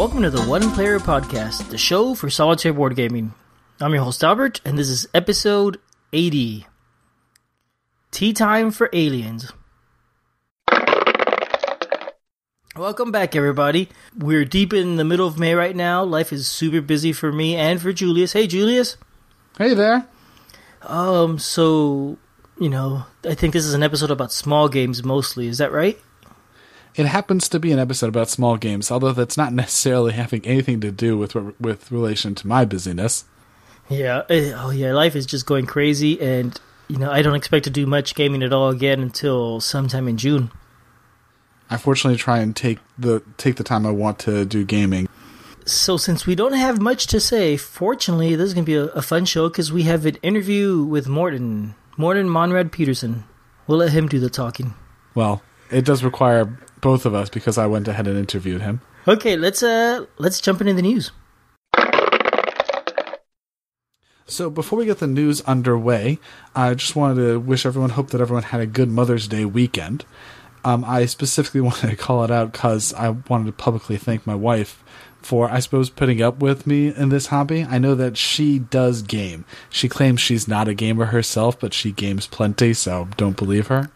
Welcome to the One Player Podcast, the show for solitaire board gaming. I'm your host Albert, and this is episode 80 Tea Time for Aliens. Welcome back, everybody. We're deep in the middle of May right now. Life is super busy for me and for Julius. Hey, Julius. Hey there. Um, so, you know, I think this is an episode about small games mostly. Is that right? It happens to be an episode about small games, although that's not necessarily having anything to do with with relation to my busyness. Yeah. eh, Oh, yeah. Life is just going crazy, and you know, I don't expect to do much gaming at all again until sometime in June. I fortunately try and take the take the time I want to do gaming. So, since we don't have much to say, fortunately, this is going to be a, a fun show because we have an interview with Morten, Morten Monrad Pedersen. We'll let him do the talking. Well, it does require both of us because I went ahead and interviewed him. Okay, let's uh, let's jump into the news. So before we get the news underway, I just wanted to wish everyone, hope that everyone had a good Mother's Day weekend. Um, I specifically wanted to call it out because I wanted to publicly thank my wife for, I suppose, putting up with me in this hobby. I know that she does game. She claims she's not a gamer herself, but she games plenty, so don't believe her.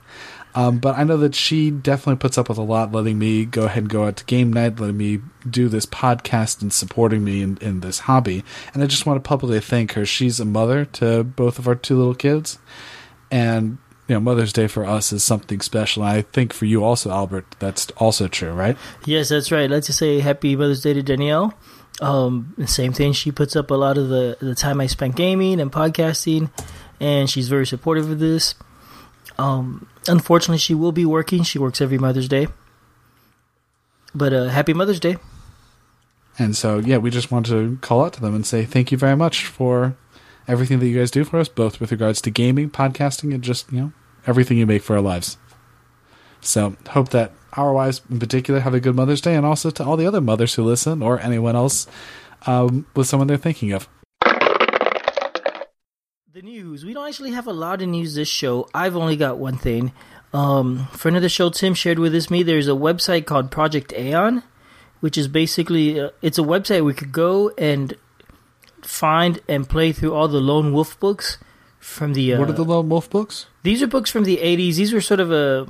Um, but I know that she definitely puts up with a lot, letting me go ahead and go out to game night, letting me do this podcast and supporting me in, in this hobby. And I just want to publicly thank her. She's a mother to both of our two little kids. And, you know, Mother's Day for us is something special. And I think for you also, Albert, that's also true, right? Yes, that's right. Let's just say Happy Mother's Day to Danielle. Um, same thing. She puts up a lot of the the time I spent gaming and podcasting, and she's very supportive of this. Um, unfortunately, she will be working. She works every Mother's Day. But uh, Happy Mother's Day. And so, yeah, we just want to call out to them and say thank you very much for everything that you guys do for us, both with regards to gaming, podcasting, and just, you know, everything you make for our lives. So, hope that our wives in particular have a good Mother's Day, and also to all the other mothers who listen or anyone else um, with someone they're thinking of. The news. We don't actually have a lot of news this show. I've only got one thing. Um, friend of the show, Tim shared with us me. There's a website called Project Aon, which is basically uh, it's a website we could go and find and play through all the Lone Wolf books from the. Uh, what are the Lone Wolf books? These are books from the 80s. These were sort of a,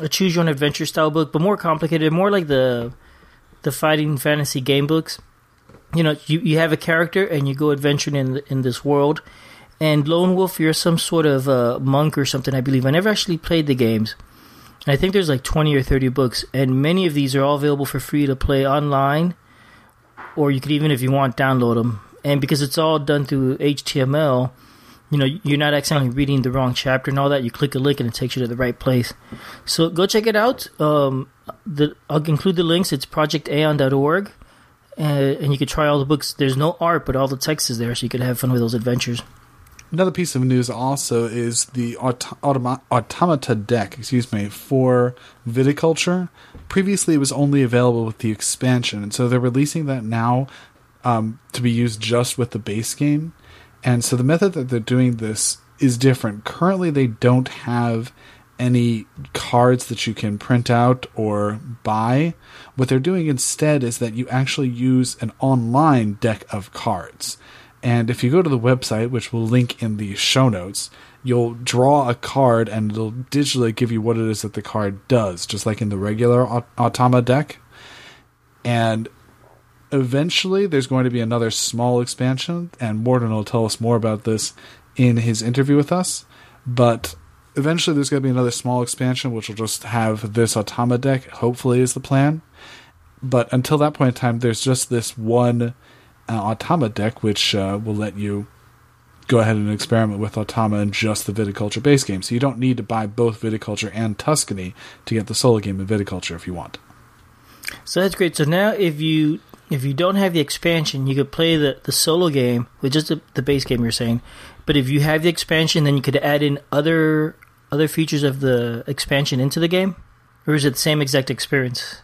a choose your own adventure style book, but more complicated, more like the the fighting fantasy game books. You know, you, you have a character and you go adventuring in in this world. And Lone Wolf, you're some sort of uh, monk or something, I believe. I never actually played the games. I think there's like 20 or 30 books, and many of these are all available for free to play online, or you could even, if you want, download them. And because it's all done through HTML, you know, you're not accidentally reading the wrong chapter and all that. You click a link and it takes you to the right place. So go check it out. Um, the, I'll include the links. It's projectaon.org. Uh, and you could try all the books. There's no art, but all the text is there, so you could have fun with those adventures. Another piece of news also is the aut- automa- automata deck, excuse me, for viticulture. Previously, it was only available with the expansion, and so they're releasing that now um, to be used just with the base game. And so the method that they're doing this is different. Currently, they don't have any cards that you can print out or buy. What they're doing instead is that you actually use an online deck of cards. And if you go to the website, which we'll link in the show notes, you'll draw a card and it'll digitally give you what it is that the card does, just like in the regular Aut- Automa deck. And eventually, there's going to be another small expansion, and Morten will tell us more about this in his interview with us. But eventually, there's going to be another small expansion, which will just have this Automa deck, hopefully, is the plan. But until that point in time, there's just this one uh, Automa deck, which uh, will let you go ahead and experiment with Automa and just the Viticulture base game. So you don't need to buy both Viticulture and Tuscany to get the solo game of Viticulture if you want. So that's great. So now, if you if you don't have the expansion, you could play the, the solo game with just the, the base game. You're saying, but if you have the expansion, then you could add in other other features of the expansion into the game, or is it the same exact experience?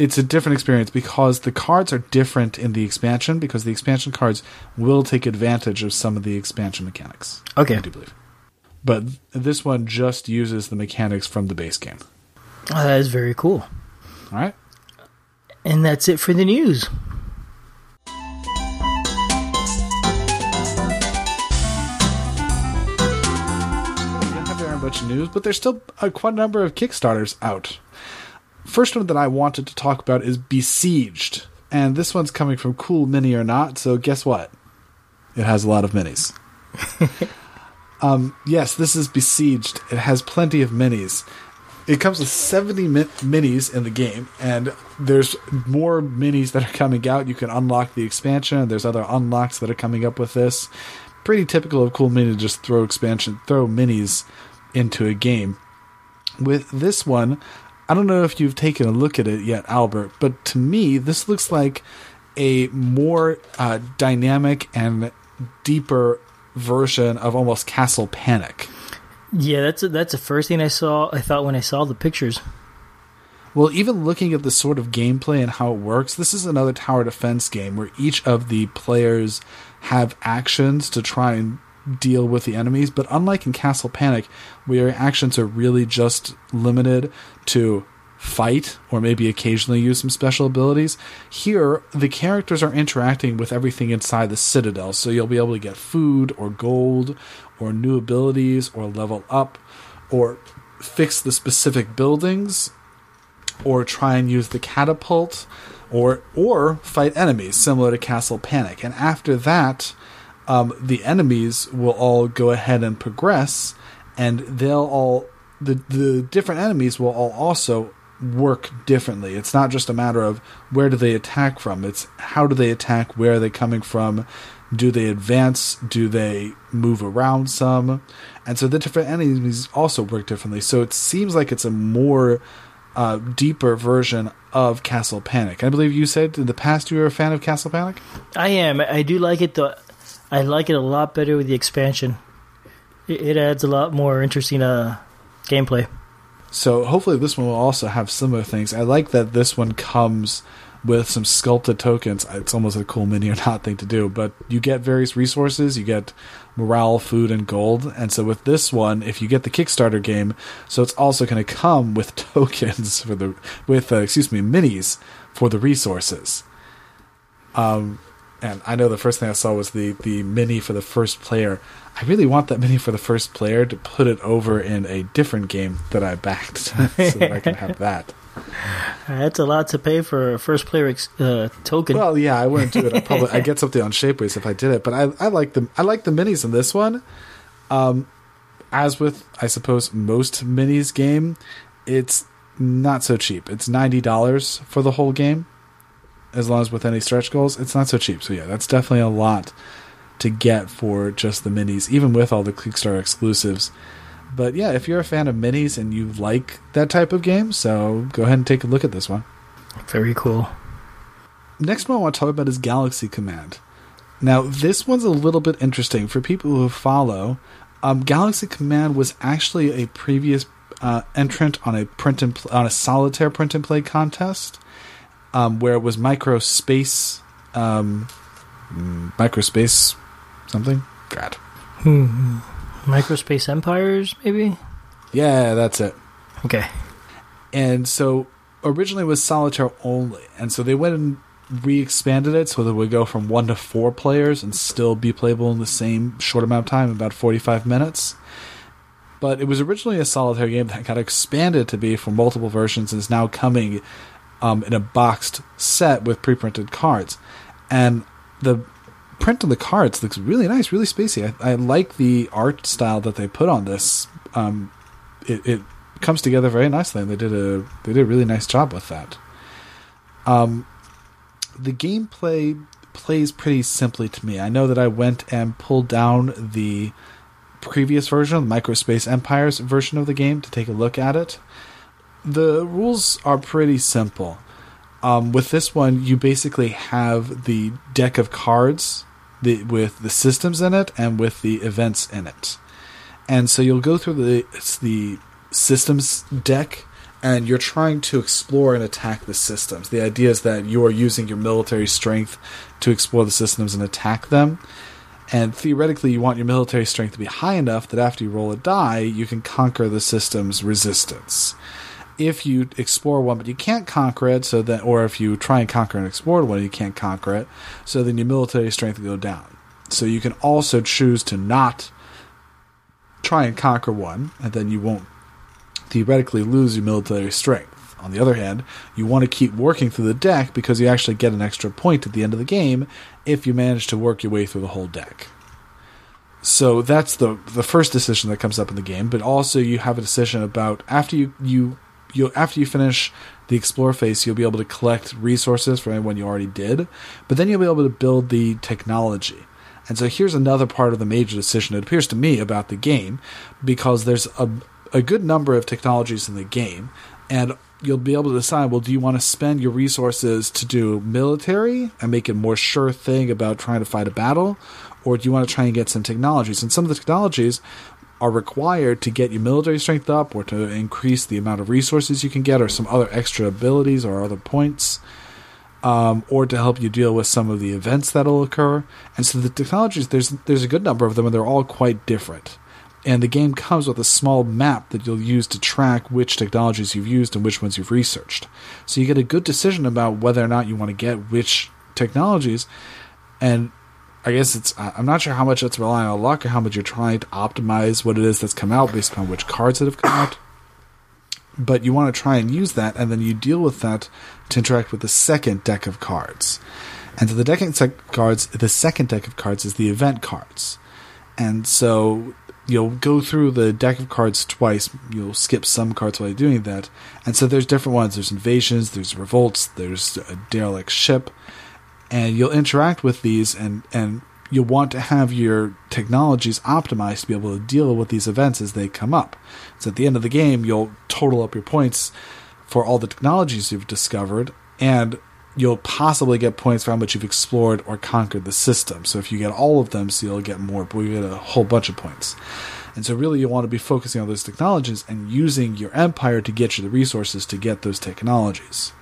It's a different experience because the cards are different in the expansion because the expansion cards will take advantage of some of the expansion mechanics. Okay, I do believe. But this one just uses the mechanics from the base game. Oh, that is very cool. All right. And that's it for the news. We don't have very much news, but there's still a, quite a number of Kickstarters out. First one that I wanted to talk about is Besieged, and this one's coming from Cool Mini or Not. So guess what? It has a lot of minis. um, yes, this is Besieged. It has plenty of minis. It comes with 70 mi- minis in the game, and there's more minis that are coming out. You can unlock the expansion. There's other unlocks that are coming up with this. Pretty typical of Cool Mini to just throw expansion, throw minis into a game. With this one, I don't know if you've taken a look at it yet, Albert, but to me, this looks like a more uh, dynamic and deeper version of almost Castle Panic. Yeah, that's a, that's the first thing I saw. I thought when I saw the pictures. Well, even looking at the sort of gameplay and how it works, this is another tower defense game where each of the players have actions to try and deal with the enemies. But unlike in Castle Panic, where your actions are really just limited to fight or maybe occasionally use some special abilities, here the characters are interacting with everything inside the citadel. So you'll be able to get food or gold or new abilities or level up or fix the specific buildings or try and use the catapult or or fight enemies similar to Castle Panic. And after that, um, the enemies will all go ahead and progress, and they'll all the the different enemies will all also work differently. It's not just a matter of where do they attack from. It's how do they attack, where are they coming from, do they advance, do they move around some, and so the different enemies also work differently. So it seems like it's a more uh, deeper version of Castle Panic. I believe you said in the past you were a fan of Castle Panic. I am. I do like it though. I like it a lot better with the expansion. It, it adds a lot more interesting uh, gameplay. So hopefully this one will also have similar things. I like that this one comes with some sculpted tokens. It's almost a cool mini or not thing to do, but you get various resources. You get morale, food, and gold. And so with this one, if you get the Kickstarter game, so it's also going to come with tokens for the with uh, excuse me minis for the resources. Um, and I know the first thing I saw was the the mini for the first player. I really want that mini for the first player to put it over in a different game that I backed, so that I can have that. That's a lot to pay for a first player ex- uh, token. Well, yeah, I wouldn't do it. I probably I get something on Shapeways if I did it, but I I like the I like the minis in this one. Um, as with I suppose most minis game, it's not so cheap. It's ninety dollars for the whole game, as long as with any stretch goals, it's not so cheap. So yeah, that's definitely a lot to get for just the minis, even with all the Kickstarter exclusives. But yeah, if you're a fan of minis and you like that type of game, so go ahead and take a look at this one. Very cool. Next one I want to talk about is Galaxy Command. Now, this one's a little bit interesting for people who follow. Um, Galaxy Command was actually a previous uh, entrant on a print and pl- on a solitaire print and play contest, um, where it was Microspace, um, mm, Microspace, something. God, Microspace Empires, maybe? yeah, that's it. Okay. And so originally it was solitaire only, and so they went and re-expanded it so that it would go from one to four players and still be playable in the same short amount of time, about forty-five minutes. But it was originally a solitaire game that got expanded to be for multiple versions and is now coming um, in a boxed set with pre-printed cards. And the print on the cards looks really nice, really spacey. I, I like the art style that they put on this. Um, it, it comes together very nicely, and they did a they did a really nice job with that. Um, the gameplay plays pretty simply to me. I know that I went and pulled down the previous version, the Microspace Empires version of the game, to take a look at it. The rules are pretty simple. Um, with this one, you basically have the deck of cards the, with the systems in it and with the events in it. And so you'll go through the it's the systems deck and you're trying to explore and attack the systems. The idea is that you are using your military strength to explore the systems and attack them. And theoretically, you want your military strength to be high enough that after you roll a die, you can conquer the system's resistance. If you explore one but you can't conquer it, so that, or if you try and conquer and explore one you can't conquer it, so then your military strength will go down. So you can also choose to not try and conquer one, and then you won't theoretically lose your military strength. On the other hand, you want to keep working through the deck because you actually get an extra point at the end of the game if you manage to work your way through the whole deck. So that's the the first decision that comes up in the game, but also you have a decision about after you you you after you finish the explore phase, you'll be able to collect resources from anyone you already did, but then you'll be able to build the technology. And so here's another part of the major decision, it appears to me, about the game, because there's a, a good number of technologies in the game, and you'll be able to decide well, do you want to spend your resources to do military and make it more sure thing about trying to fight a battle, or do you want to try and get some technologies? And some of the technologies are required to get your military strength up or to increase the amount of resources you can get or some other extra abilities or other points um, or to help you deal with some of the events that'll occur. And so the technologies there's there's a good number of them and they're all quite different. And the game comes with a small map that you'll use to track which technologies you've used and which ones you've researched. So you get a good decision about whether or not you want to get which technologies. And I guess it's I'm not sure how much it's relying on luck or how much you're trying to optimize what it is that's come out based upon which cards that have come out. But you want to try and use that, and then you deal with that to interact with the second deck of cards. And so the deck of cards, the second deck of cards is the event cards. And so you'll go through the deck of cards twice. You'll skip some cards while you're doing that. And so there's different ones. There's invasions, there's revolts, there's a derelict ship, and you'll interact with these and and you'll want to have your technologies optimized to be able to deal with these events as they come up. So at the end of the game, you'll total up your points for all the technologies you've discovered, and you'll possibly get points for how much you've explored or conquered the system. So if you get all of them, so you'll get more, but you get a whole bunch of points. And so really you want to be focusing on those technologies and using your empire to get you the resources to get those technologies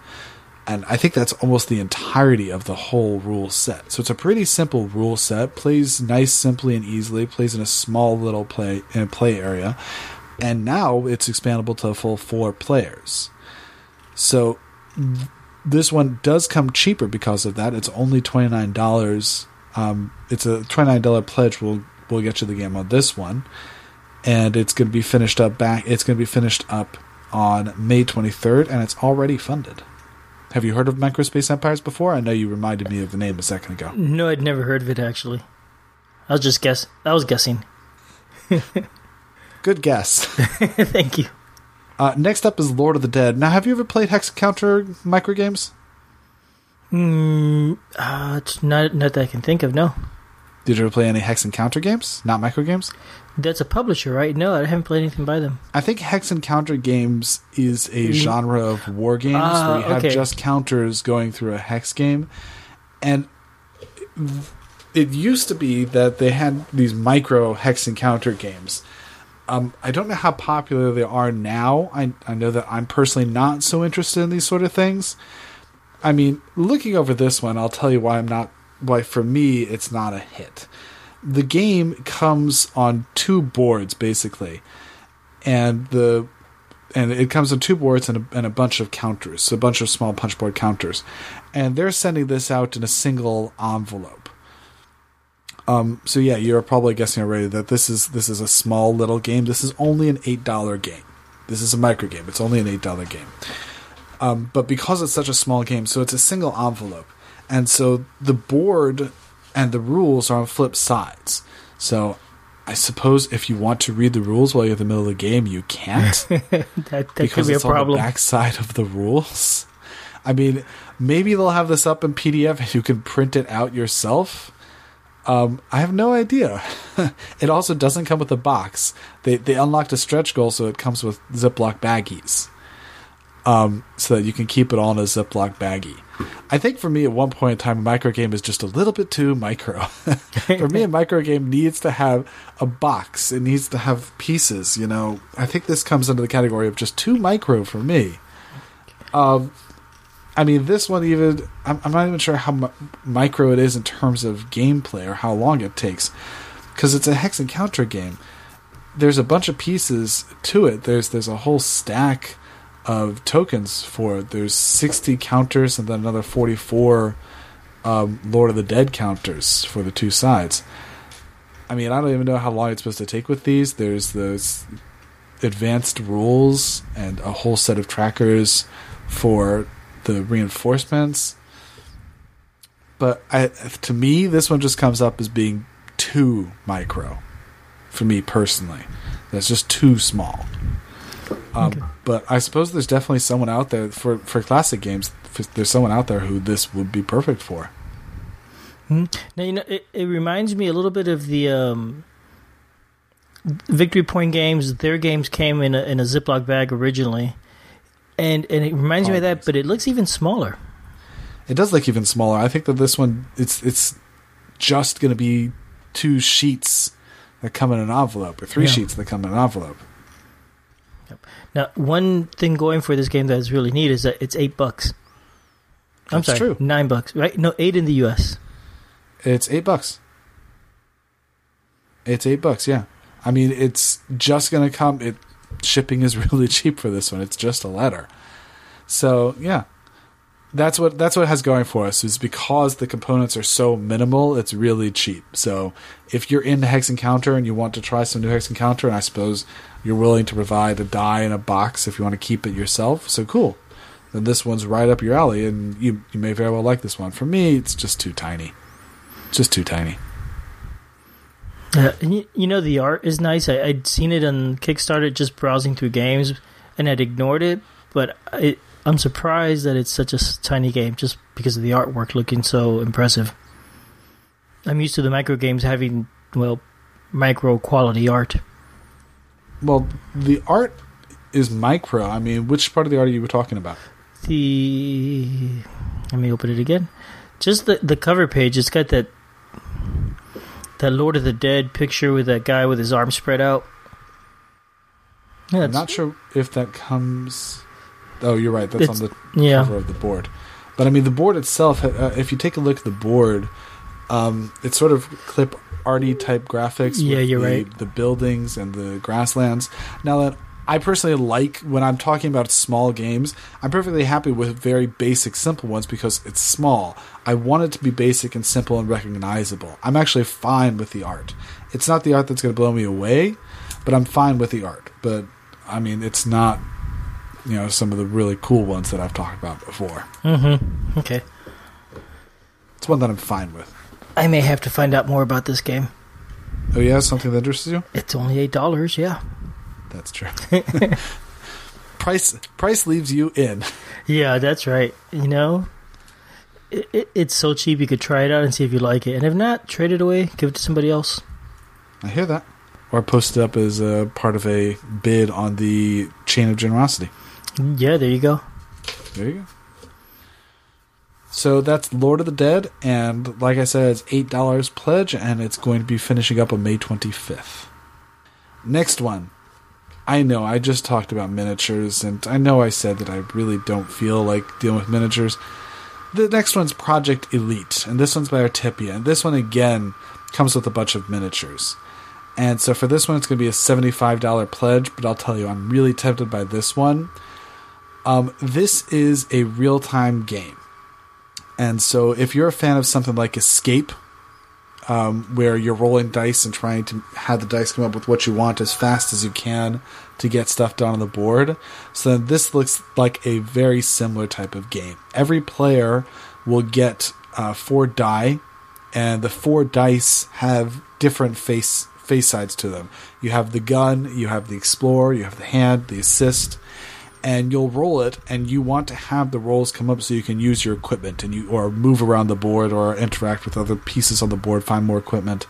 and I think that's almost the entirety of the whole rule set. So it's a pretty simple rule set. Plays nice, simply, and easily. Plays in a small little play in play area, and now it's expandable to a full four players. So th- this one does come cheaper because of that. It's only twenty nine dollars. Um, it's a twenty nine dollar pledge. Will will get you the game on this one, and it's going to be finished up back. It's going to be finished up on May twenty third, and it's already funded. Have you heard of Microspace Empires before? I know you reminded me of the name a second ago. No, I'd never heard of it actually. I was just guess. I was guessing. Good guess. Thank you. Uh, next up is Lord of the Dead. Now, have you ever played Hex and Counter microgames? Mm, uh, it's not not that I can think of. No. Did you ever play any Hex and Counter games? Not microgames? That's a publisher, right? No, I haven't played anything by them. I think Hex and Counter games is a genre of war games Ah, where you have okay. just counters going through a hex game. And it used to be that they had these micro Hex and Counter games. Um, I don't know how popular they are now. I, I know that I'm personally not so interested in these sort of things. I mean, looking over this one, I'll tell you why I'm not. Why for me it's not a hit. The game comes on two boards basically, and the and it comes on two boards and a, and a bunch of counters, a bunch of small punchboard counters, and they're sending this out in a single envelope. Um, so yeah, you're probably guessing already that this is this is a small little game. This is only an eight dollar game. This is a micro game. It's only an eight dollar game. Um, but because it's such a small game, so it's a single envelope, and so the board and the rules are on flip sides. So I suppose if you want to read the rules while you're in the middle of the game, you can't That that could because be a it's on the problem. back side of the rules. I mean, maybe they'll have this up in PDF and you can print it out yourself. Um, I have no idea. it also doesn't come with a box. They they unlocked a stretch goal, so it comes with Ziploc baggies, um, so that you can keep it all in a Ziploc baggie. I think for me, at one point in time, a micro game is just a little bit too micro. for me, a micro game needs to have a box. It needs to have pieces. You know, I think this comes under the category of just too micro for me. Um, I mean, this one even I'm, I'm not even sure how mi- micro it is in terms of gameplay or how long it takes, because it's a hex and counter game. There's a bunch of pieces to it. There's there's a whole stack of tokens for it. There's 60 counters and then another 44 um, Lord of the Dead counters for the two sides. I mean, I don't even know how long it's supposed to take with these. There's those advanced rules and a whole set of trackers for the reinforcements. But I, to me, this one just comes up as being too micro for me personally. That's just too small. Um, okay. But I suppose there's definitely someone out there for for classic games. There's someone out there who this would be perfect for. Hmm. Now you know it, it reminds me a little bit of the um, Victory Point games. Their games came in a, in a Ziploc bag originally, and and it reminds oh, me of that. But it looks even smaller. It does look even smaller. I think that this one it's it's just going to be two sheets that come in an envelope, or three yeah. sheets that come in an envelope. Yep. Now, one thing going for this game that is really neat is that it's eight bucks. I'm That's sorry, true. nine bucks, right? No, eight in the U.S. It's eight bucks. It's eight bucks, yeah. I mean, it's just gonna come. It shipping is really cheap for this one. It's just a letter, so yeah. That's what that's what it has going for us is because the components are so minimal, it's really cheap. So if you're into Hex and Counter and you want to try some new Hex and Counter, and I suppose you're willing to provide a die in a box if you want to keep it yourself, so cool. Then this one's right up your alley, and you you may very well like this one. For me, it's just too tiny just too tiny. Uh, you, you, know the art is nice. I, would seen it on Kickstarter just browsing through games, and I'd ignored it. But I, I'm surprised that it's such a tiny game just because of the artwork looking so impressive. I'm used to the micro games having well micro quality art. Well, the art is micro. I mean, which part of the art are you talking about? The let me open it again. Just the the cover page. It's got that that Lord of the Dead picture with that guy with his arms spread out. Yeah, I'm not sure if that comes. Oh, you're right. That's on the yeah. cover of the board. But I mean, the board itself. Uh, if you take a look at the board, um, it's sort of clip arty type graphics. Yeah, you're the, right. The buildings and the grasslands. Now that I personally like when I'm talking about small games, I'm perfectly happy with very basic, simple ones because it's small. I want it to be basic and simple and recognizable. I'm actually fine with the art. It's not the art that's going to blow me away, but I'm fine with the art. But I mean, it's not, you know, some of the really cool ones that I've talked about before. Mm-hmm. Okay. It's one that I'm fine with. I may have to find out more about this game. Oh yeah, something that interests you? It's only eight dollars. Yeah. That's true. price price leaves you in. Yeah, that's right. You know, it, it, it's so cheap you could try it out and see if you like it, and if not, trade it away, give it to somebody else. I hear that. Or post it up as a part of a bid on the chain of generosity. Yeah, there you go. There you go. So that's Lord of the Dead, and like I said, it's eight dollars pledge, and it's going to be finishing up on May twenty fifth. Next one, I know I just talked about miniatures, and I know I said that I really don't feel like dealing with miniatures. The next one's Project Elite, and this one's by Artipia, and this one again comes with a bunch of miniatures. And so for this one, it's going to be a $75 pledge, but I'll tell you, I'm really tempted by this one. Um, this is a real time game. And so if you're a fan of something like Escape, um, where you're rolling dice and trying to have the dice come up with what you want as fast as you can to get stuff done on the board. So then this looks like a very similar type of game. Every player will get uh, four die, and the four dice have different face face sides to them. You have the gun, you have the explorer, you have the hand, the assist, and you'll roll it and you want to have the rolls come up so you can use your equipment and you or move around the board or interact with other pieces on the board find more equipment.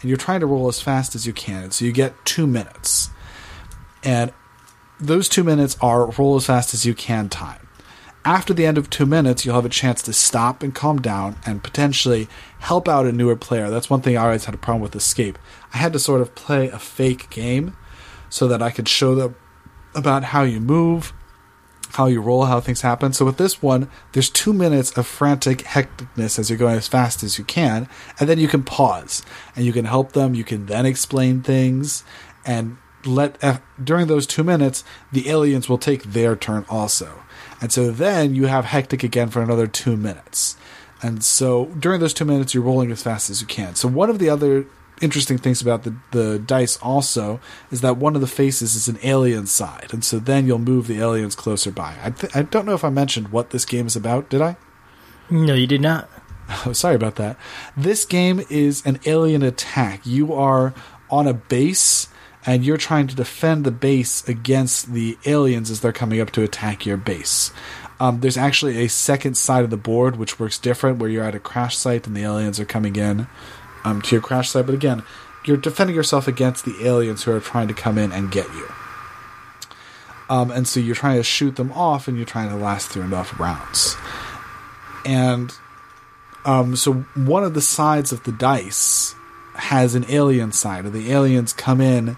And you're trying to roll as fast as you can so you get two minutes. And those two minutes are roll as fast as you can time. After the end of two minutes you'll have a chance to stop and calm down and potentially help out a newer player. That's one thing i always had a problem with escape. I had to sort of play a fake game so that i could show them about how you move, how you roll, how things happen. So with this one, there's two minutes of frantic hecticness as you're going as fast as you can, and then you can pause and you can help them. You can then explain things, and let F- during those two minutes the aliens will take their turn also, and so then you have hectic again for another two minutes. And so during those two minutes, you're rolling as fast as you can. So one of the other interesting things about the, the dice also is that one of the faces is an alien side, and so then you'll move the aliens closer by. I, th- I don't know if I mentioned what this game is about, did I? No, you did not. Oh, sorry about that. This game is an alien attack. You are on a base and you're trying to defend the base against the aliens as they're coming up to attack your base. Um, there's actually a second side of the board which works different, where you're at a crash site and the aliens are coming in um, to your crash site. But again, you're defending yourself against the aliens who are trying to come in and get you. Um, and so you're trying to shoot them off, and you're trying to last through enough rounds. And um, so one of the sides of the dice has an alien side, and the aliens come in,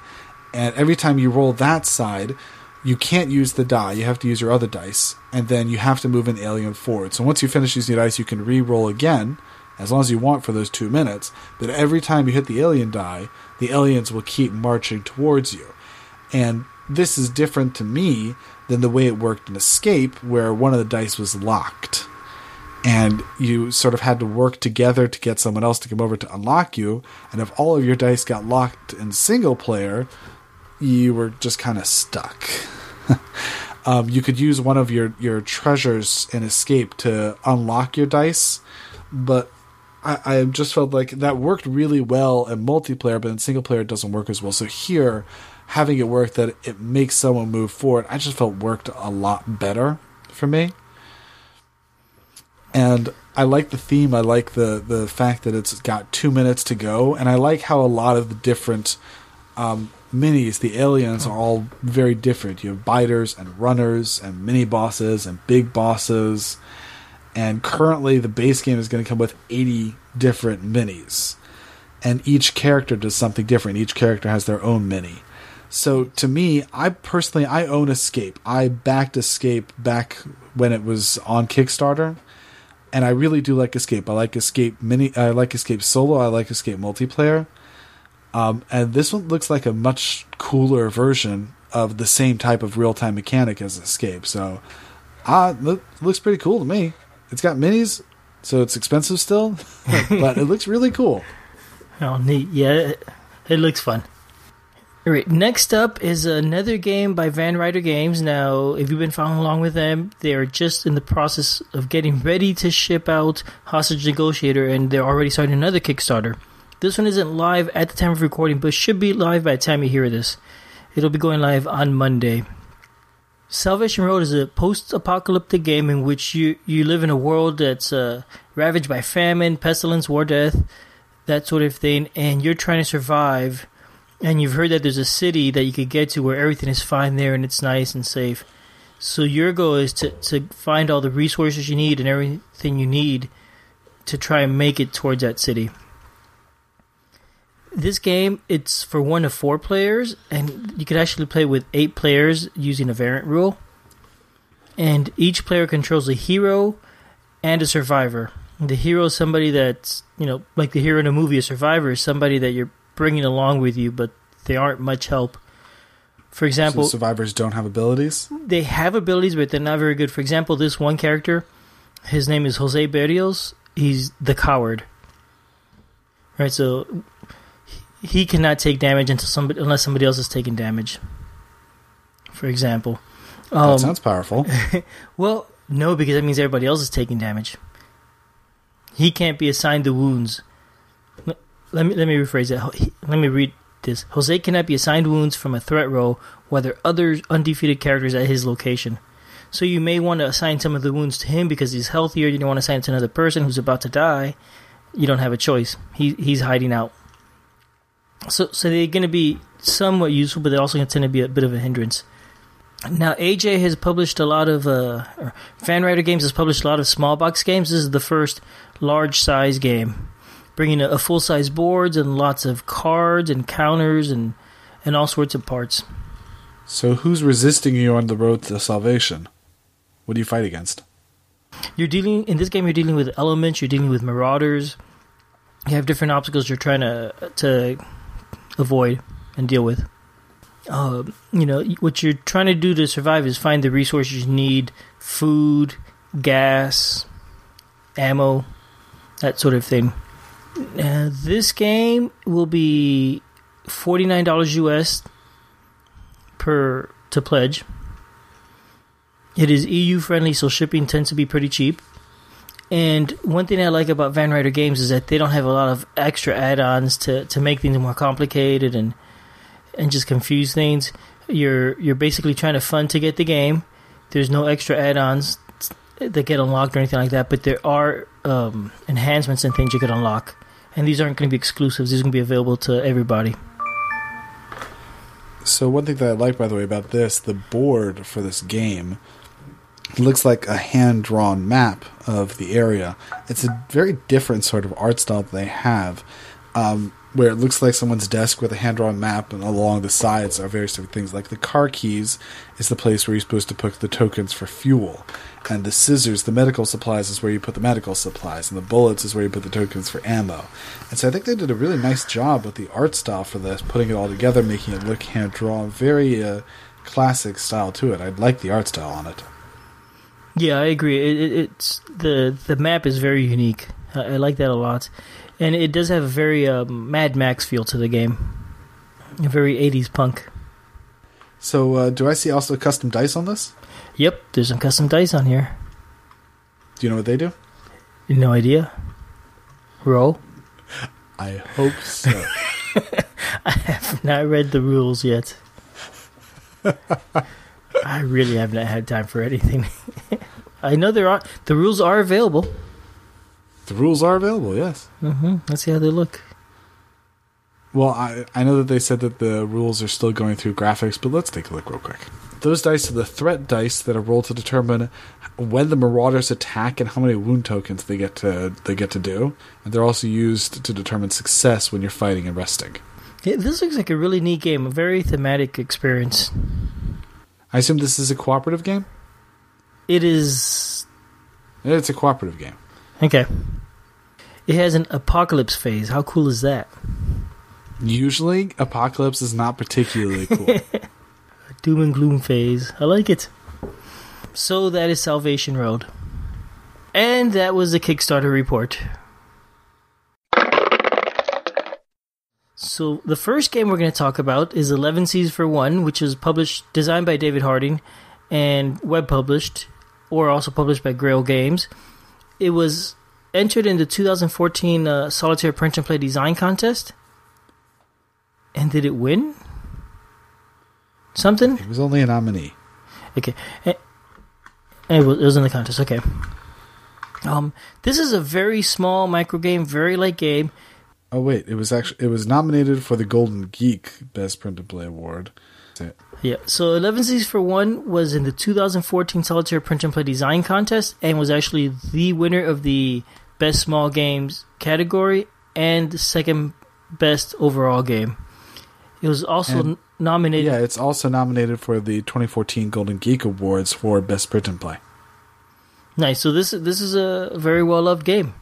and every time you roll that side, you can't use the die. You have to use your other dice, and then you have to move an alien forward. So once you finish using your dice, you can re-roll again, as long as you want for those two minutes. But every time you hit the alien die, the aliens will keep marching towards you. And this is different to me than the way it worked in Escape, where one of the dice was locked. And you sort of had to work together to get someone else to come over to unlock you. And if all of your dice got locked in single player, you were just kind of stuck. um, you could use one of your, your treasures in Escape to unlock your dice, but I, I just felt like that worked really well in multiplayer, but in single player it doesn't work as well. So here, having it work that it makes someone move forward, I just felt worked a lot better for me. And I like the theme. I like the the fact that it's got two minutes to go, and I like how a lot of the different um, minis, the aliens, are all very different. You have biters and runners and mini bosses and big bosses. And currently, the base game is going to come with 80 different minis. And each character does something different. Each character has their own mini. So to me, I personally, I own Escape. I backed Escape back when it was on Kickstarter. And I really do like Escape. I like Escape mini. I like Escape solo. I like Escape multiplayer. Um, and this one looks like a much cooler version of the same type of real time mechanic as Escape. So, look, looks pretty cool to me. It's got minis, so it's expensive still, but it looks really cool. Oh, neat. Yeah, it, it looks fun. All right, next up is another game by Van Ryder Games. Now, if you've been following along with them, they are just in the process of getting ready to ship out Hostage Negotiator, and they're already starting another Kickstarter. This one isn't live at the time of recording, but should be live by the time you hear this. It'll be going live on Monday. Salvation Road is a post-apocalyptic game in which you, you live in a world that's uh, ravaged by famine, pestilence, war, death, that sort of thing, and you're trying to survive. And you've heard that there's a city that you could get to where everything is fine there and it's nice and safe. So your goal is to, to find all the resources you need and everything you need to try and make it towards that city. This game it's for one to four players, and you can actually play with eight players using a variant rule. And each player controls a hero and a survivor. The hero is somebody that's you know like the hero in a movie. A survivor is somebody that you're bringing along with you, but they aren't much help. For example, so survivors don't have abilities. They have abilities, but they're not very good. For example, this one character, his name is Jose Berrios. He's the coward. Right, so he cannot take damage until somebody unless somebody else is taking damage. For example, um, that sounds powerful. well, no, because that means everybody else is taking damage. He can't be assigned the wounds. Let me let me rephrase that. Let me read this. Jose cannot be assigned wounds from a threat roll are other undefeated characters at his location. So you may want to assign some of the wounds to him because he's healthier. You don't want to assign it to another person who's about to die. You don't have a choice. He he's hiding out. So so they're going to be somewhat useful, but they're also going to tend to be a bit of a hindrance. Now AJ has published a lot of uh, Van Ryder Games has published a lot of small box games. This is the first large size game bringing a, a full size boards and lots of cards and counters and and all sorts of parts. So who's resisting you on the road to salvation? What do you fight against? You're dealing in this game. You're dealing with elements. You're dealing with marauders. You have different obstacles you're trying to to avoid and deal with. uh, you know, what you're trying to do to survive is find the resources you need: food, gas, ammo, that sort of thing. Uh, this game will be forty nine dollars US per to pledge. It is EU friendly, so shipping tends to be pretty cheap. And one thing I like about Van Ryder Games is that they don't have a lot of extra add-ons to, to make things more complicated and and just confuse things. You're you're basically trying to fund to get the game. There's no extra add-ons that get unlocked or anything like that, but there are um, enhancements and things you could unlock. And these aren't going to be exclusives. These are going to be available to everybody. So one thing that I like, by the way, about this, the board for this game looks like a hand drawn map of the area. It's a very different sort of art style that they have, um, where it looks like someone's desk with a hand drawn map, and along the sides are various different things. Like the car keys is the place where you're supposed to put the tokens for fuel, and the scissors, the medical supplies, is where you put the medical supplies, and the bullets is where you put the tokens for ammo. And so I think they did a really nice job with the art style for this, putting it all together, making it look hand drawn, very uh, classic style to it. I like the art style on it. Yeah, I agree. It, it, it's the the map is very unique. I, I, like that a lot, and it does have a very um, Mad Max feel to the game. A very '80s punk. So, uh, do I see also custom dice on this? Yep, there's some custom dice on here. Do you know what they do? No idea. Roll. I hope so. I have not read the rules yet. I really have not had time for anything. I know there are the rules are available. The rules are available. Yes. Mm-hmm. Let's see how they look. Well, I I know that they said that the rules are still going through graphics, but let's take a look real quick. Those dice are the threat dice that are rolled to determine when the marauders attack and how many wound tokens they get to they get to do. And they're also used to determine success when you're fighting and resting. Yeah, this looks like a really neat game, a very thematic experience. I assume this is a cooperative game? It is. It's a cooperative game. Okay. It has an apocalypse phase. How cool is that? Usually, apocalypse is not particularly cool. Doom and gloom phase. I like it. So that is Salvation Road. And that was the Kickstarter report. So the first game we're going to talk about is Elevenses for One, which is published, designed by David Harding, and web published, or also published by Grail Games. It was entered in the 2014 uh, Solitaire Print and Play Design Contest. And did it win? Something? It was only a nominee. Okay. It was, it was in the contest. Okay. Um, this is a very small micro game, very light game. Oh wait, it was actually it was nominated for the Golden Geek Best Print and Play Award. Yeah, so Elevenses for One was in the 2014 Solitaire Print and Play Design Contest and was actually the winner of the Best Small Games category and the second best overall game. It was also and, nominated. Yeah, it's also nominated for the 2014 Golden Geek Awards for Best Print and Play. Nice. So this this is a very well loved game.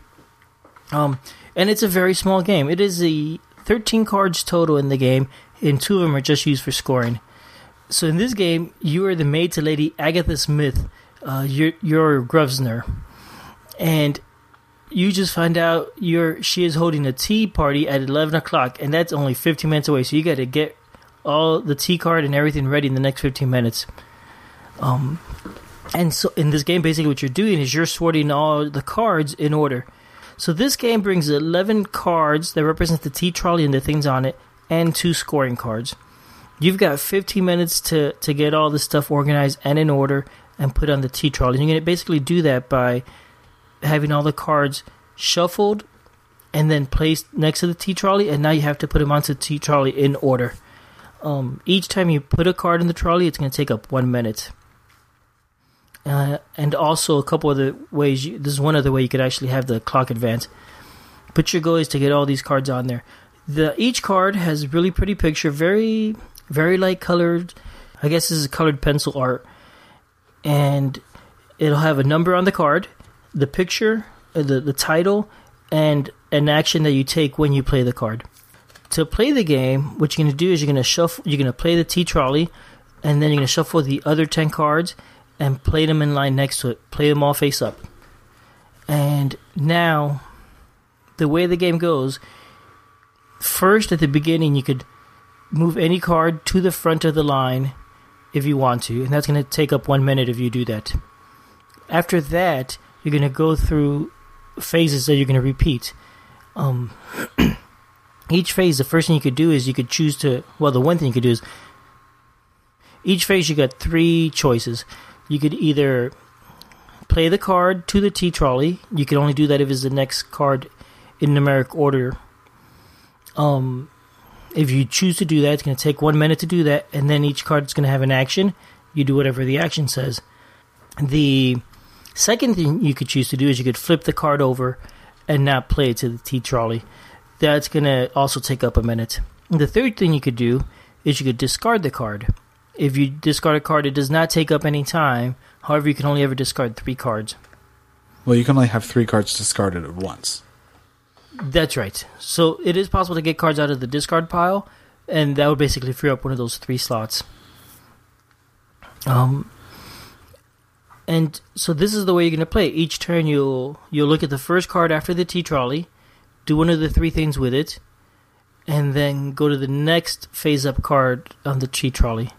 Um, and it's a very small game. It is a 13 cards total in the game, and two of them are just used for scoring. So in this game, you are the maid to Lady Agatha Smith. Uh, you're, you're and you just find out you're she is holding a tea party at 11 o'clock, and that's only 15 minutes away. So you got to get all the tea card and everything ready in the next 15 minutes. Um, and so in this game, basically what you're doing is you're sorting all the cards in order. So this game brings 11 cards that represent the tea trolley and the things on it, and two scoring cards. You've got 15 minutes to, to get all this stuff organized and in order and put on the tea trolley. You're going to basically do that by having all the cards shuffled and then placed next to the tea trolley, and now you have to put them onto the tea trolley in order. Um, each time you put a card in the trolley, it's going to take up one minute. Uh, and also a couple other ways. You, this is one other way you could actually have the clock advance. But your goal is to get all these cards on there. The each card has really pretty picture, very very light colored. I guess this is colored pencil art, and it'll have a number on the card, the picture, uh, the the title, and an action that you take when you play the card. to play the game, what you're going to do is you're going to shuffle. You're going to play the T trolley, and then you're going to shuffle the other ten cards and play them in line next to it. Play them all face up. And now, the way the game goes, first at the beginning you could move any card to the front of the line if you want to, and that's going to take up one minute if you do that. After that, you're going to go through phases that you're going to repeat. Um, each phase, the first thing you could do is you could choose to. Well, the one thing you could do is each phase you got three choices. You could either play the card to the tea trolley. You can only do that if it's the next card in numeric order. Um, if you choose to do that, it's going to take one minute to do that, and then each card is going to have an action. You do whatever the action says. The second thing you could choose to do is you could flip the card over and not play it to the tea trolley. That's going to also take up a minute. The third thing you could do is you could discard the card. If you discard a card, it does not take up any time. However, you can only ever discard three cards. Well, you can only have three cards discarded at once. That's right. So it is possible to get cards out of the discard pile, and that would basically free up one of those three slots. Um, and so this is the way you're going to play. Each turn, you'll you'll look at the first card after the tea trolley, do one of the three things with it, and then go to the next phase up card on the tea trolley.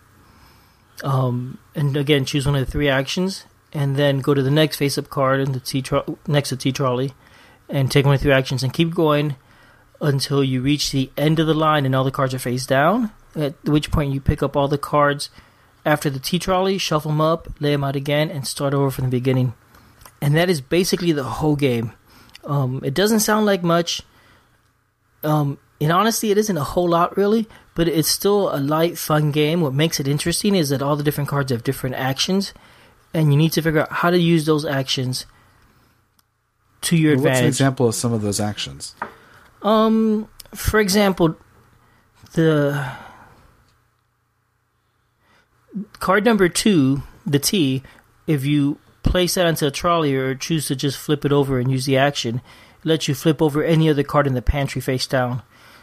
Um, and again, choose one of the three actions, and then go to the next face up card in the T tro- next to tea trolley, and take one of the three actions, and keep going until you reach the end of the line and all the cards are face down. At which point you pick up all the cards after the tea trolley, shuffle them up, lay them out again, and start over from the beginning. And that is basically the whole game. Um, it doesn't sound like much. Um, in honesty, it isn't a whole lot really, but it's still a light, fun game. What makes it interesting is that all the different cards have different actions, and you need to figure out how to use those actions to your Well, What's an example of some of those actions? Um, for example, the card number two, the Tea, if you place that onto a trolley or choose to just flip it over and use the action, it lets you flip over any other card in the pantry face down.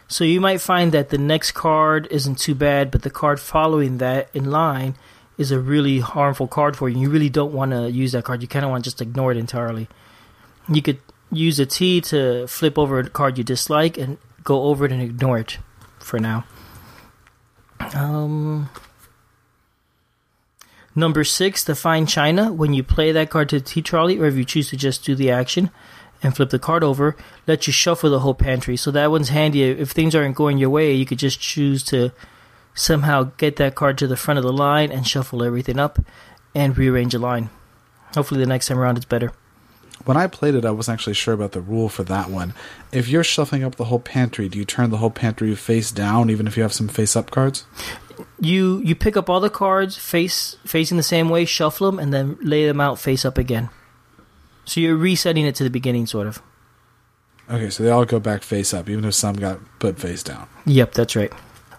So you might find that the next card isn't too bad, but the card following that in line is a really harmful card for you. You really don't want to use that card. You kind of want to just ignore it entirely. You could use a Tea to flip over a card you dislike and go over it and ignore it for now. Um, number six, the Fine China. When you play that card to the tea trolley, or if you choose to just do the action and flip the card over, let you shuffle the whole pantry. So that one's handy. If things aren't going your way, you could just choose to somehow get that card to the front of the line and shuffle everything up and rearrange a line. Hopefully, the next time around it's better. When I played it, I wasn't actually sure about the rule for that one. If you're shuffling up the whole pantry, do you turn the whole pantry face down, even if you have some face up cards? you you pick up all the cards face facing the same way, shuffle them, and then lay them out face up again. So you're resetting it to the beginning, sort of. Okay, so they all go back face up, even if some got put face down. Yep, that's right.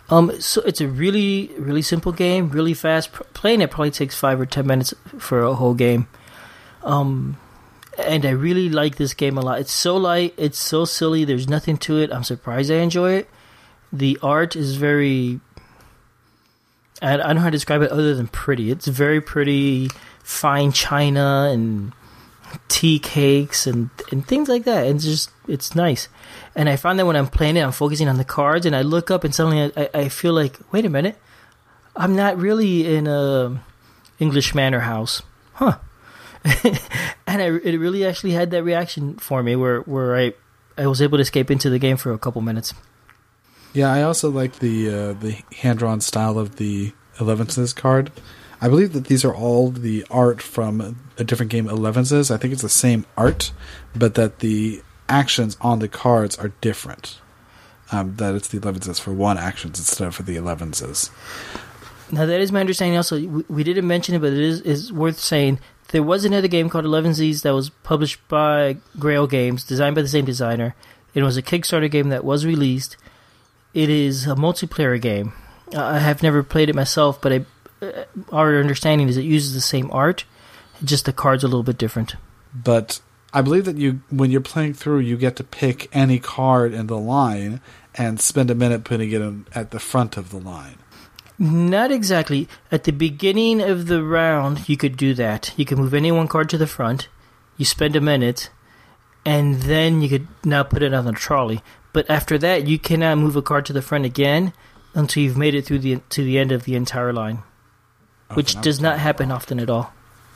Um, so it's a really really simple game, really fast. P- playing it probably takes five or ten minutes for a whole game. Um, and I really like this game a lot. It's so light, it's so silly. There's nothing to it. I'm surprised I enjoy it. The art is very. I I don't know how to describe it other than pretty. It's very pretty, fine china and tea cakes and and things like that. And it's just it's nice. And I find that when I'm playing it, I'm focusing on the cards, and I look up and suddenly I, I feel like, wait a minute, I'm not really in a English manor house, huh? and I, it really actually had that reaction for me, where where I I was able to escape into the game for a couple minutes. Yeah, I also like the uh, the hand drawn style of the Elevenses card. I believe that these are all the art from a different game, Elevenses. I think it's the same art, but that the actions on the cards are different. Um, that it's the Elevenses for one actions instead of for the Elevenses. Now that is my understanding. Also, we, didn't mention it, but it is is worth saying. There was another game called Elevenses that was published by Grail Games, designed by the same designer. It was a Kickstarter game that was released. It is a multiplayer game. I have never played it myself, but I, Uh, our understanding is it uses the same art, just the cards a little bit different. But I believe that you when you're playing through, you get to pick any card in the line and spend a minute putting it in, at the front of the line. Not exactly. At the beginning of the round, you could do that. You could move any one card to the front. You spend a minute, and then you could now put it on the trolley. But after that, you cannot move a card to the front again until you've made it through the to the end of the entire line, Oh, which does not happen often at all.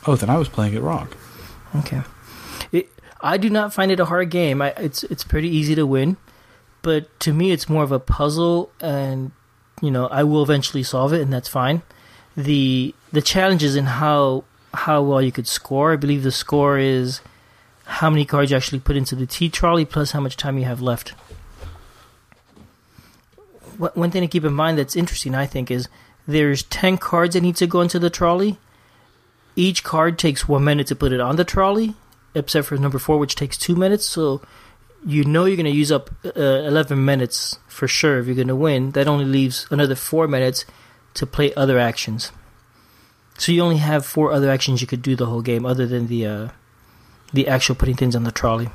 Oh, then I was playing it wrong. Okay. It, I do not find it a hard game. I, it's it's pretty easy to win, but to me, it's more of a puzzle, and you know, I will eventually solve it, and that's fine. the The challenge is in how how well you could score. I believe the score is how many cards you actually put into the tea trolley plus how much time you have left. One thing to keep in mind that's interesting, I think, is there's ten cards that need to go into the trolley. Each card takes one minute to put it on the trolley, except for number four, which takes two minutes. So you know you're going to use up uh, 11 minutes for sure if you're going to win. That only leaves another four minutes to play other actions. So you only have four other actions you could do the whole game, other than the uh, the actual putting things on the trolley,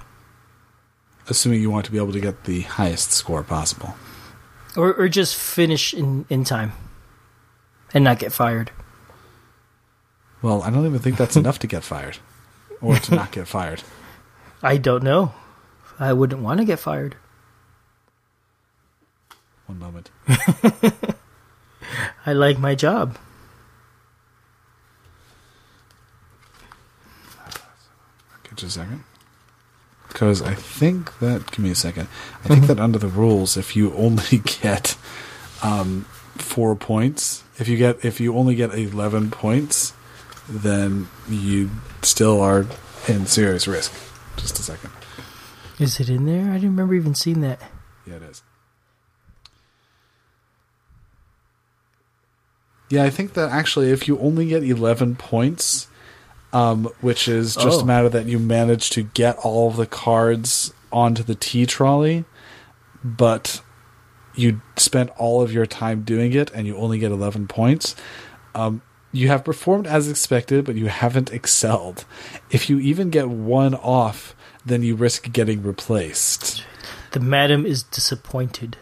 Assuming you want to be able to get the highest score possible. or or just finish in in time and not get fired. Well, I don't even think that's enough to get fired, or to not get fired. I don't know. I wouldn't want to get fired. One moment. I like my job. Get just a second. Because I think that. Give me a second. I think that under the rules, if you only get um, four points, if you get if you only get eleven points, then you still are in serious risk. Just a second. Is it in there? I didn't remember even seeing that. Yeah, it is. Yeah, I think that actually, if you only get 11 points, um, which is just Oh. a matter that you manage to get all of the cards onto the tea trolley, but you spent all of your time doing it and you only get 11 points, um, you have performed as expected, but you haven't excelled. If you even get one off, then you risk getting replaced. The madam is disappointed.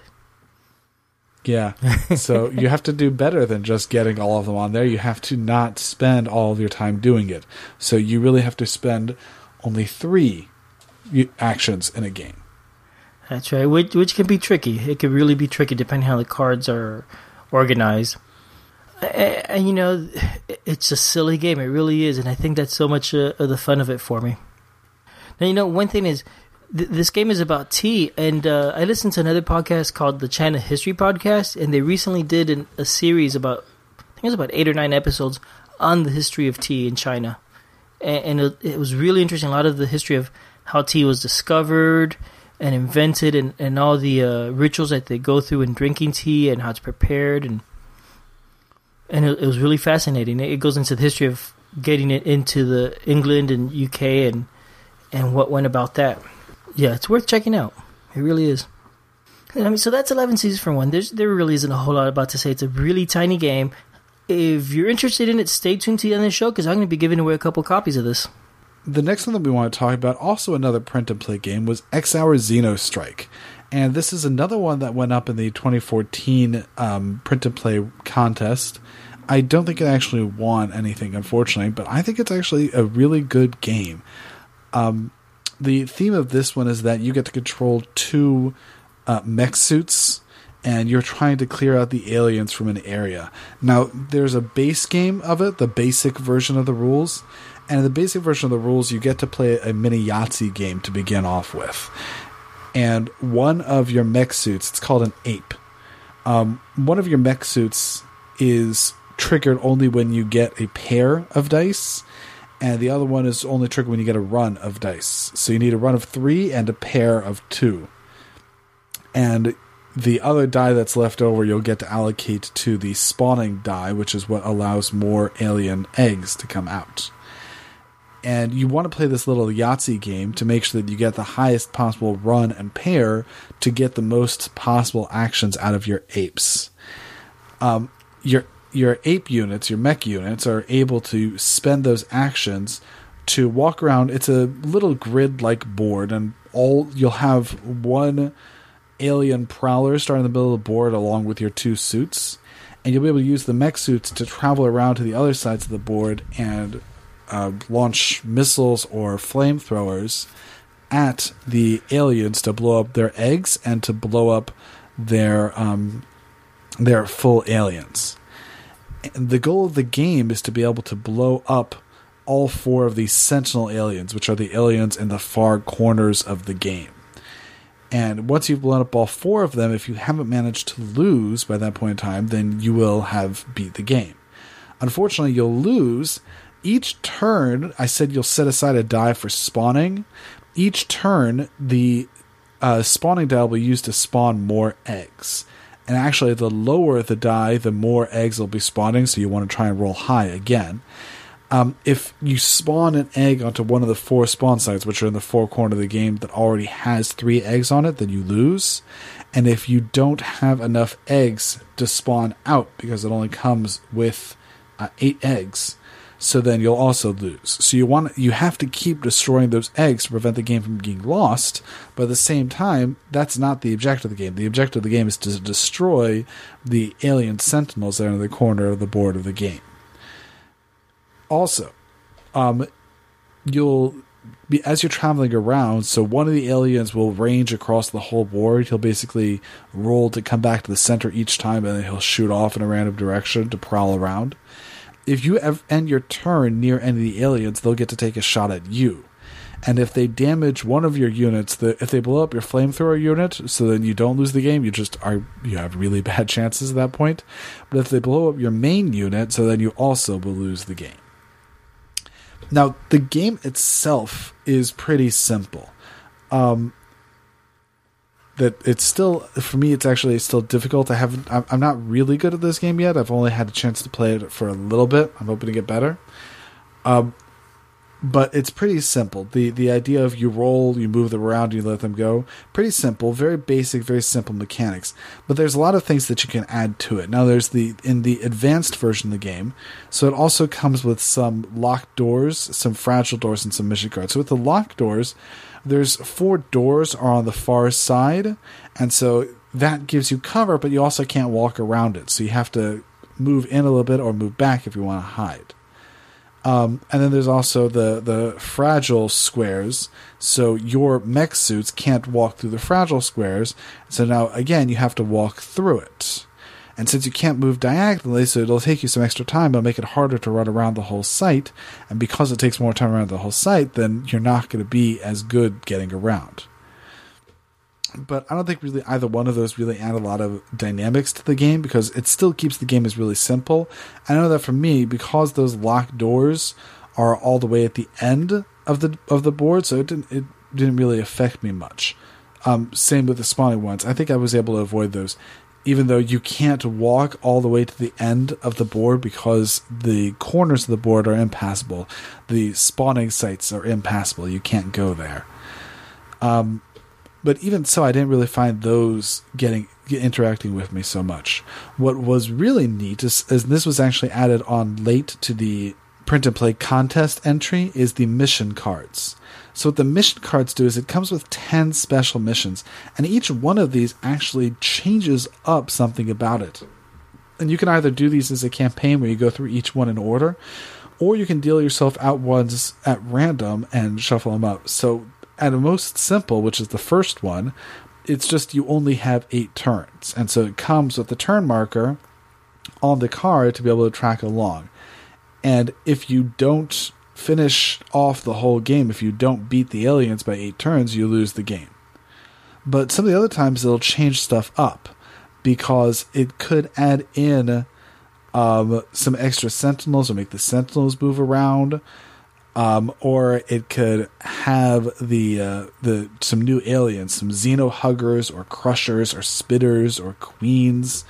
Yeah. So you have to do better than just getting all of them on there. You have to not spend all of your time doing it. So you really have to spend only three actions in a game. That's right, which which can be tricky. It can really be tricky depending how the cards are organized. And you know, it's a silly game. It really is, and I think that's so much uh, of the fun of it for me. Now, you know, one thing is, th- this game is about tea, and uh, I listened to another podcast called the China History Podcast, and they recently did an, a series about, I think it was about eight or nine episodes on the history of tea in China, and, and it, it was really interesting. A lot of the history of how tea was discovered and invented, and, and all the uh, rituals that they go through in drinking tea and how it's prepared, and and it, it was really fascinating. It goes into the history of getting it into the England and UK and and what went about that. Yeah, it's worth checking out. It really is. I mean, so that's Elevenses for One. There's there really isn't a whole lot about to say. It's a really tiny game. If you're interested in it, stay tuned to the end of the show because I'm going to be giving away a couple copies of this. The next one that we want to talk about, also another print and play game, was X Hour Xeno Strike. And this is another one that went up in the 2014 um, print and play contest. I don't think it actually won anything, unfortunately, but I think it's actually a really good game. Um, the theme of this one is that you get to control two uh, mech suits and you're trying to clear out the aliens from an area. Now, there's a base game of it, the basic version of the rules. And in the basic version of the rules, you get to play a mini Yahtzee game to begin off with. And one of your mech suits, it's called an ape. Um, one of your mech suits is triggered only when you get a pair of dice, and the other one is only triggered when you get a run of dice. So you need a run of three and a pair of two. And the other die that's left over, you'll get to allocate to the spawning die, which is what allows more alien eggs to come out. And you want to play this little Yahtzee game to make sure that you get the highest possible run and pair to get the most possible actions out of your apes. Um, your your ape units, your mech units, are able to spend those actions to walk around. It's a little grid like board, and all you'll have one alien prowler starting in the middle of the board along with your two suits. And you'll be able to use the mech suits to travel around to the other sides of the board and uh, launch missiles or flamethrowers at the aliens to blow up their eggs and to blow up their um, their full aliens. And the goal of the game is to be able to blow up all four of these sentinel aliens, which are the aliens in the far corners of the game. And once you've blown up all four of them, if you haven't managed to lose by that point in time, then you will have beat the game. Unfortunately, you'll lose. Each turn, I said you'll set aside a die for spawning. Each turn, the uh, spawning die will be used to spawn more eggs. And actually, the lower the die, the more eggs will be spawning, so you want to try and roll high again. Um, if you spawn an egg onto one of the four spawn sites, which are in the four corner of the game, that already has three eggs on it, then you lose. And if you don't have enough eggs to spawn out, because it only comes with uh, eight eggs, so then you'll also lose. So you want you have to keep destroying those eggs to prevent the game from being lost. But at the same time, that's not the objective of the game. The objective of the game is to destroy the alien sentinels that are in the corner of the board of the game. Also, um, you'll be as you're traveling around. So one of the aliens will range across the whole board. He'll basically roll to come back to the center each time, and then he'll shoot off in a random direction to prowl around. If you end your turn near any of the aliens, they'll get to take a shot at you. And if they damage one of your units, the, if they blow up your flamethrower unit, so then you don't lose the game, you just are you have really bad chances at that point. But if they blow up your main unit, so then you also will lose the game. Now, the game itself is pretty simple. Um, that it's still for me. It's actually still difficult. I haven't. I'm not really good at this game yet. I've only had a chance to play it for a little bit. I'm hoping to get better. Um, but it's pretty simple. the The idea of you roll, you move them around, you let them go. Pretty simple, very basic, very simple mechanics. But there's a lot of things that you can add to it. Now, there's the in the advanced version of the game, so it also comes with some locked doors, some fragile doors, and some mission cards. So with the locked doors, there's four doors on the far side, and so that gives you cover, but you also can't walk around it. So you have to move in a little bit or move back if you want to hide. Um, and then there's also the the fragile squares. So your mech suits can't walk through the fragile squares. So now again, you have to walk through it. And since you can't move diagonally, so it'll take you some extra time, it'll make it harder to run around the whole site. And because it takes more time around the whole site, then you're not going to be as good getting around but I don't think really either one of those really add a lot of dynamics to the game because it still keeps the game as really simple. I know that for me, because those locked doors are all the way at the end of the of the board, so it didn't it didn't really affect me much. Um, same with the spawning ones. I think I was able to avoid those, even though you can't walk all the way to the end of the board because the corners of the board are impassable. The spawning sites are impassable. You can't go there. Um, but even so, I didn't really find those getting interacting with me so much. What was really neat is, is this was actually added on late to the print and play contest entry is the mission cards. So what the mission cards do is it comes with 10 special missions and each one of these actually changes up something about it. And you can either do these as a campaign where you go through each one in order or you can deal yourself out ones at random and shuffle them up. So at a most simple, which is the first one, it's just you only have eight turns. And so it comes with the turn marker on the card to be able to track along. And if you don't finish off the whole game, if you don't beat the aliens by eight turns, you lose the game. But some of the other times it'll change stuff up because it could add in um, some extra sentinels or make the sentinels move around um, or it could have the uh, the some new aliens, some xeno huggers or crushers or spitters or queens,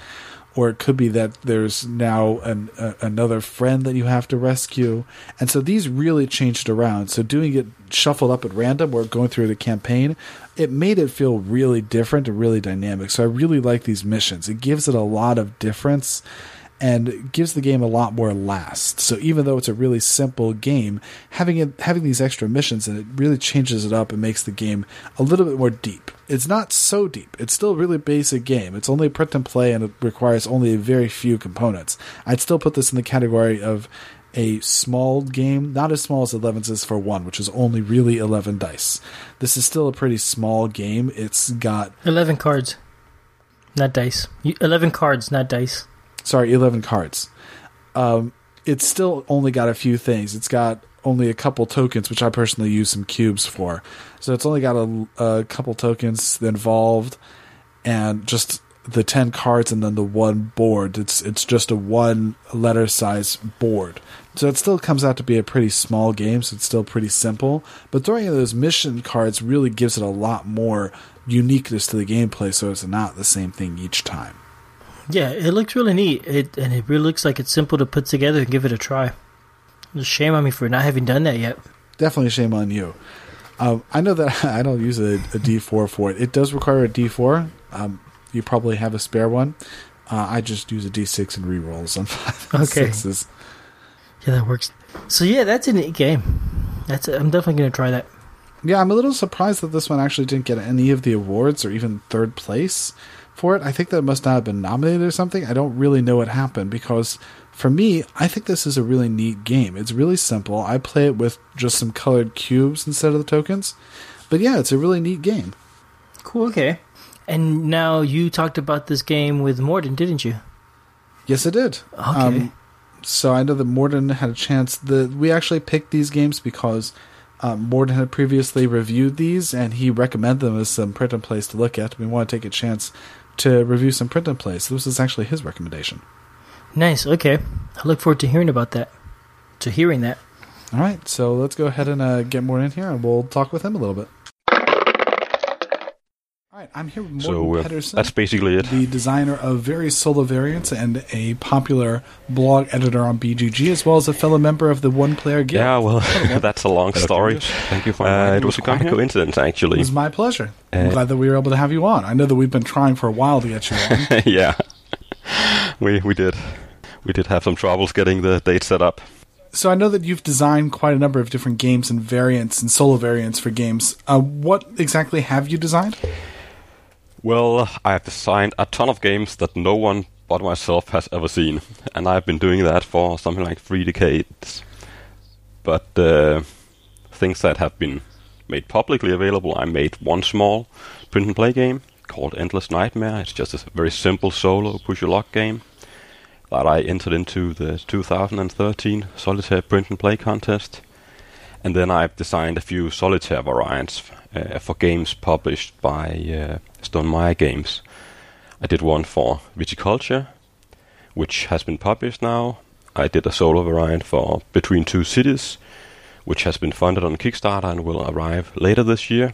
or it could be that there's now an, uh, another friend that you have to rescue, and so these really changed around. So doing it shuffled up at random or going through the campaign, it made it feel really different and really dynamic. So I really like these missions. It gives it a lot of difference and gives the game a lot more last. So even though it's a really simple game, having it having these extra missions and it really changes it up and makes the game a little bit more deep. It's not so deep. It's still a really basic game. It's only print and play and it requires only a very few components. I'd still put this in the category of a small game, not as small as Elevenses for One, which is only really 11 dice. This is still a pretty small game. It's got 11 cards, not dice. 11 cards, not dice. Sorry, 11 cards. Um, it's still only got a few things. It's got only a couple tokens, which I personally use some cubes for. So it's only got a, a couple tokens involved and just the 10 cards and then the one board. It's it's just a one letter size board. So it still comes out to be a pretty small game, so it's still pretty simple. But throwing in those mission cards really gives it a lot more uniqueness to the gameplay, so it's not the same thing each time. Yeah, it looks really neat. It and it really looks like it's simple to put together and give it a try. It's a shame on me for not having done that yet. definitely shame on you. Um, I know that I don't use a, a D4 for it. It does require a D4. Um, you probably have a spare one. Uh, I just use a D6 and rerolls on five and Okay. sixes. Yeah, that works. So yeah, that's a neat game. That's I'm definitely gonna try that. Yeah, I'm a little surprised that this one actually didn't get any of the awards or even third place for it. I think that must not have been nominated or something. I don't really know what happened because for me, I think this is a really neat game. It's really simple. I play it with just some colored cubes instead of the tokens. But yeah, it's a really neat game. Cool. Okay. And now you talked about this game with Morten, didn't you? Yes, I did. Okay. so I know that Morten had a chance. The we actually picked these games because um, Morten had previously reviewed these, and he recommended them as some print and plays to look at. We want to take a chance to review some print and plays. So this is actually his recommendation. Nice. Okay. I look forward to hearing about that. To hearing that. All right, so let's go ahead and uh, get more in here, and we'll talk with him a little bit. All right, I'm here with Morten So uh, Pedersen. that's basically it. the designer of various solo variants and a popular blog editor on BGG, as well as a fellow member of the One Player Guild. Yeah, well, that's a long story. Thank you for Uh, it was to quite come a coincidence, actually. It was my pleasure. I'm Uh, glad that we were able to have you on. I know that we've been trying for a while to get you on. yeah, we we did we did have some troubles getting the date set up. so I know that you've designed quite a number of different games and variants and solo variants for games. Uh, what exactly have you designed? Well, I have designed a ton of games that no one but myself has ever seen, and I've been doing that for something like three decades. But uh, things that have been made publicly available, I made one small print and play game called Endless Nightmare. It's just a very simple solo push your luck game that I entered into the 2013 Solitaire Print and Play contest. And then I've designed a few solitaire variants for games published by uh, Stonemaier Games. I did one for Viticulture, which has been published now. I did a solo variant for Between Two Cities, which has been funded on Kickstarter and will arrive later this year.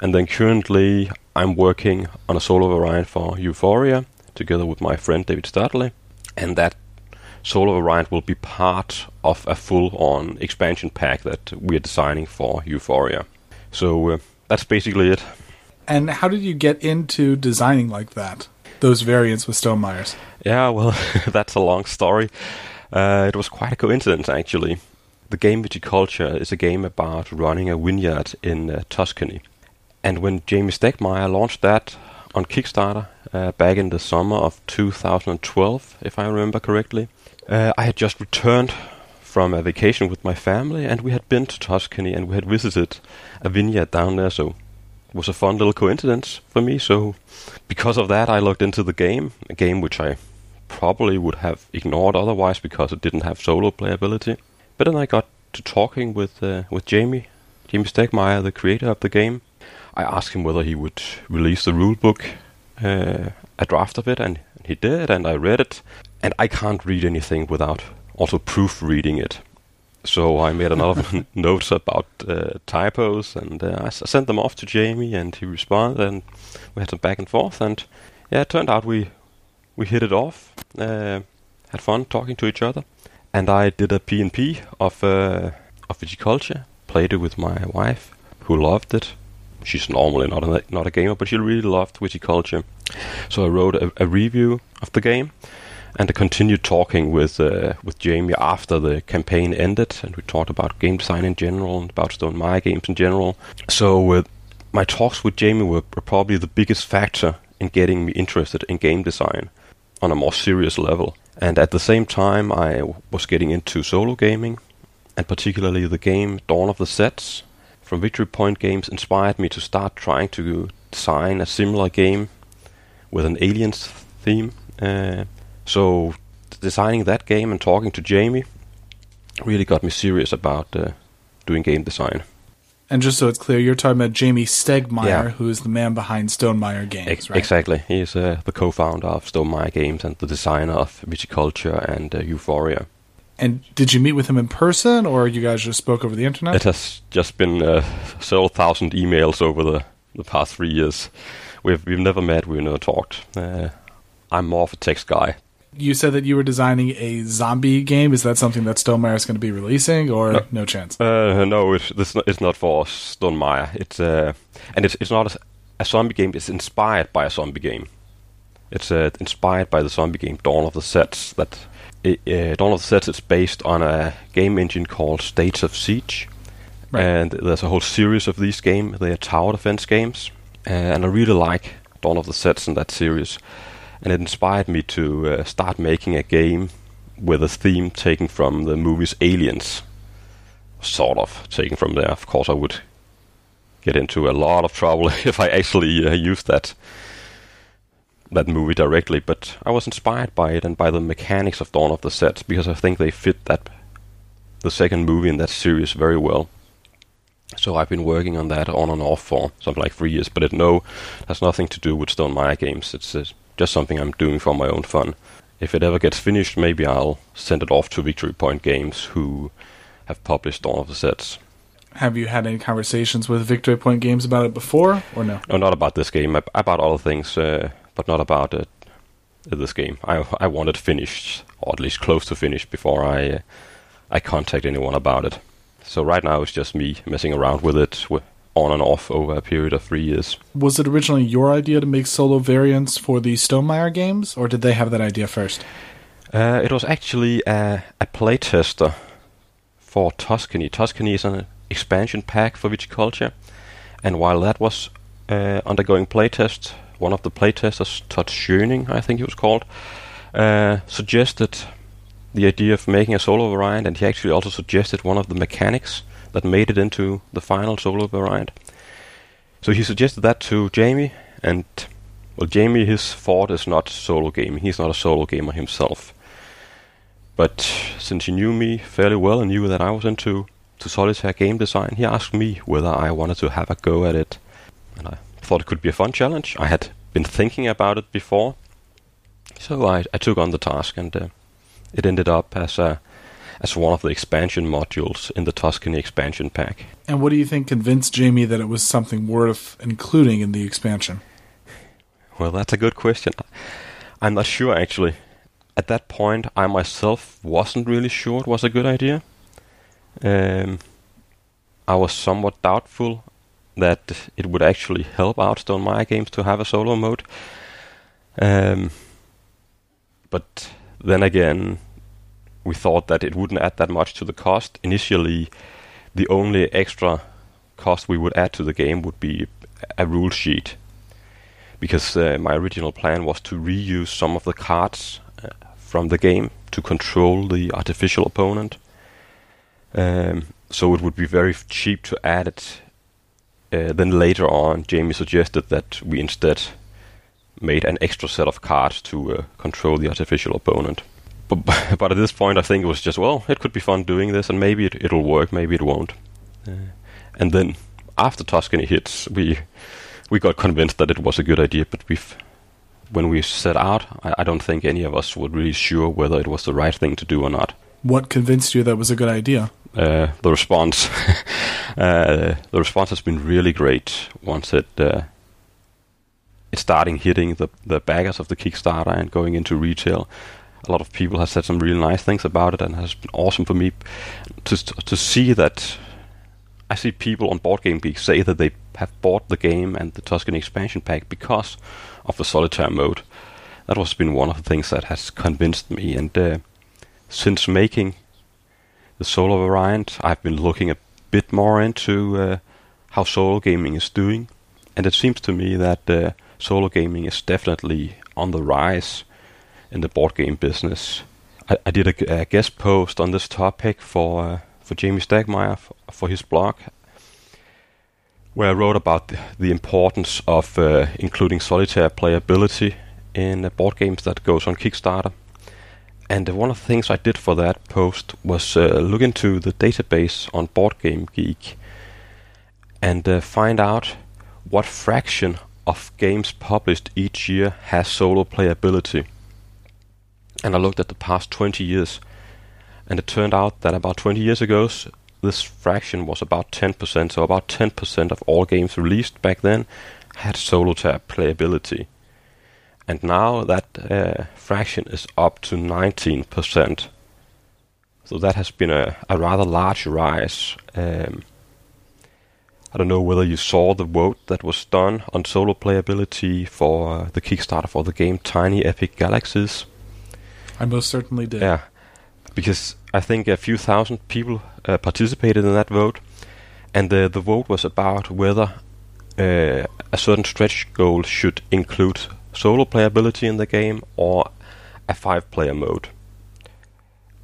And then currently, I'm working on a solo variant for Euphoria, together with my friend David Studley. And that solo variant will be part of a full-on expansion pack that we're designing for Euphoria. So uh, that's basically it. And how did you get into designing like that? Those variants with Stone Myers. Yeah, well, that's a long story. Uh, it was quite a coincidence, actually. The game Viticulture is a game about running a vineyard in uh, Tuscany. And when Jamey Stegmaier launched that on Kickstarter uh, back in the summer of 2012, if I remember correctly, uh, I had just returned from a vacation with my family, and we had been to Tuscany and we had visited a vineyard down there. So it was a fun little coincidence for me. So because of that, I looked into the game, a game which I probably would have ignored otherwise because it didn't have solo playability. But then I got to talking with uh, with Jamey, Jamey Stegmaier, the creator of the game. I asked him whether he would release the rulebook, uh, a draft of it, and he did, and I read it. And I can't read anything without also proofreading it. So I made a lot of notes about uh, typos, and uh, I sent them off to Jamey, and he responded, and we had some back and forth, and yeah, it turned out we we hit it off, uh, had fun talking to each other, and I did a P&P of uh, of viticulture, played it with my wife, who loved it. She's normally not a not a gamer, but she really loved viticulture. So I wrote a, a review of the game, and I continued talking with uh, with Jamey after the campaign ended, and we talked about game design in general and about Stonemaier games in general. So uh, my talks with Jamey were, probably the biggest factor in getting me interested in game design on a more serious level. And at the same time, I was getting into solo gaming, and particularly the game Dawn of the Zeds from Victory Point Games inspired me to start trying to design a similar game with an aliens theme. Uh, so designing that game and talking to Jamey really got me serious about uh, doing game design. And just so it's clear, you're talking about Jamey Stegmaier, Yeah. who is the man behind Stonemaier Games, Ex- right? Exactly. He is uh, the co-founder of Stonemaier Games and the designer of Viticulture and uh, Euphoria. And did you meet with him in person, or you guys just spoke over the internet? It has just been uh, several thousand emails over the, the past three years. We've we've never met. We've never talked. Uh, I'm more of a text guy. You said that you were designing a zombie game. Is that something that Stonemaier is going to be releasing, or No. no, chance? Uh, no, it's not, it's not for Stonemaier. It's uh, and it's it's not a, a zombie game. It's inspired by a zombie game. It's uh, inspired by the zombie game Dawn of the Zeds. That uh, Dawn of the Zeds is based on a game engine called States of Siege, Right. and there's a whole series of these games. They are tower defense games, uh, and I really like Dawn of the Zeds in that series, and it inspired me to uh, start making a game with a theme taken from the movies Aliens sort of taken from there. Of course, I would get into a lot of trouble if I actually uh, used that that movie directly. But I was inspired by it and by the mechanics of Dawn of the Zeds because I think they fit that the second movie in that series very well. So I've been working on that on and off for something like three years, but it no has nothing to do with Stonemaier games. It's uh, just something I'm doing for my own fun. If it ever gets finished, maybe I'll send it off to Victory Point Games, who have published all of the Zeds. Have you had any conversations with Victory Point Games about it before, or no? No, not about this game. About other things, uh, but not about uh, this game. I I want it finished, or at least close to finished, before I uh, I contact anyone about it. So right now it's just me messing around with it wi- on and off over a period of three years. Was it originally your idea to make solo variants for the Stonemaier games, or did they have that idea first? Uh, it was actually a, a playtester for Tuscany. Tuscany is an expansion pack for Viticulture, and while that was uh, undergoing playtest, one of the playtesters, Todd Schöning, I think he was called, uh, suggested the idea of making a solo variant, and he actually also suggested one of the mechanics that made it into the final solo variant. So he suggested that to Jamey, and well, Jamey, his thought is not solo gaming. He's not a solo gamer himself. But since he knew me fairly well and knew that I was into to solitaire game design, he asked me whether I wanted to have a go at it. And I thought it could be a fun challenge. I had been thinking about it before, so I, I took on the task, and uh, it ended up as a as one of the expansion modules in the Tuscany expansion pack. And what do you think convinced Jamey that it was something worth including in the expansion? Well, that's a good question. I'm not sure actually. At that point, I myself wasn't really sure it was a good idea. Um, I was somewhat doubtful that it would actually help out Stonemaier games to have a solo mode. Um, but then again, we thought that it wouldn't add that much to the cost. Initially, the only extra cost we would add to the game would be a rule sheet because uh, my original plan was to reuse some of the cards uh, from the game to control the artificial opponent. Um, so it would be very cheap to add it. Uh, then later on, Jamey suggested that we instead made an extra set of cards to uh, control the artificial opponent. But, but at this point, I think it was just well, it could be fun doing this, and maybe it, it'll work, maybe it won't. Uh, and then after Tuscany hits, we we got convinced that it was a good idea, but we've when we set out, I, I don't think any of us were really sure whether it was the right thing to do or not. What convinced you that was a good idea? Uh, the response, uh, the response has been really great once it uh, it's starting hitting the the backers of the Kickstarter and going into retail. A lot of people have said some really nice things about it, and has been awesome for me to to see that. I see people on Board Game Geek say that they have bought the game and the Tuscan expansion pack because of the solitaire mode. that was been one of the things that has convinced me. And uh, since making the solo variant, I've been looking a bit more into uh, how solo gaming is doing, and it seems to me that uh, solo gaming is definitely on the rise in the board game business. I, I did a, a, guest post on this topic for uh, for Jamey Stegmaier for, for, his blog, where I wrote about the, the importance of uh, including solitaire playability in board games that goes on Kickstarter. And one of the things I did for that post was uh, look into the database on Board Game Geek and uh, find out what fraction of games published each year has solo playability. And I looked at the past 20 years, and it turned out that about 20 years ago, this fraction was about 10%. So about 10% of all games released back then had solo solitaire playability and now that uh, fraction is up to 19%. So that has been a, a rather large rise. Um, I don't know whether you saw the vote that was done on solo playability for uh, the Kickstarter for the game Tiny Epic Galaxies. I most certainly did. Yeah, because I think a few thousand people uh, participated in that vote, and the the vote was about whether uh, a certain stretch goal should include solo playability in the game or a five player mode.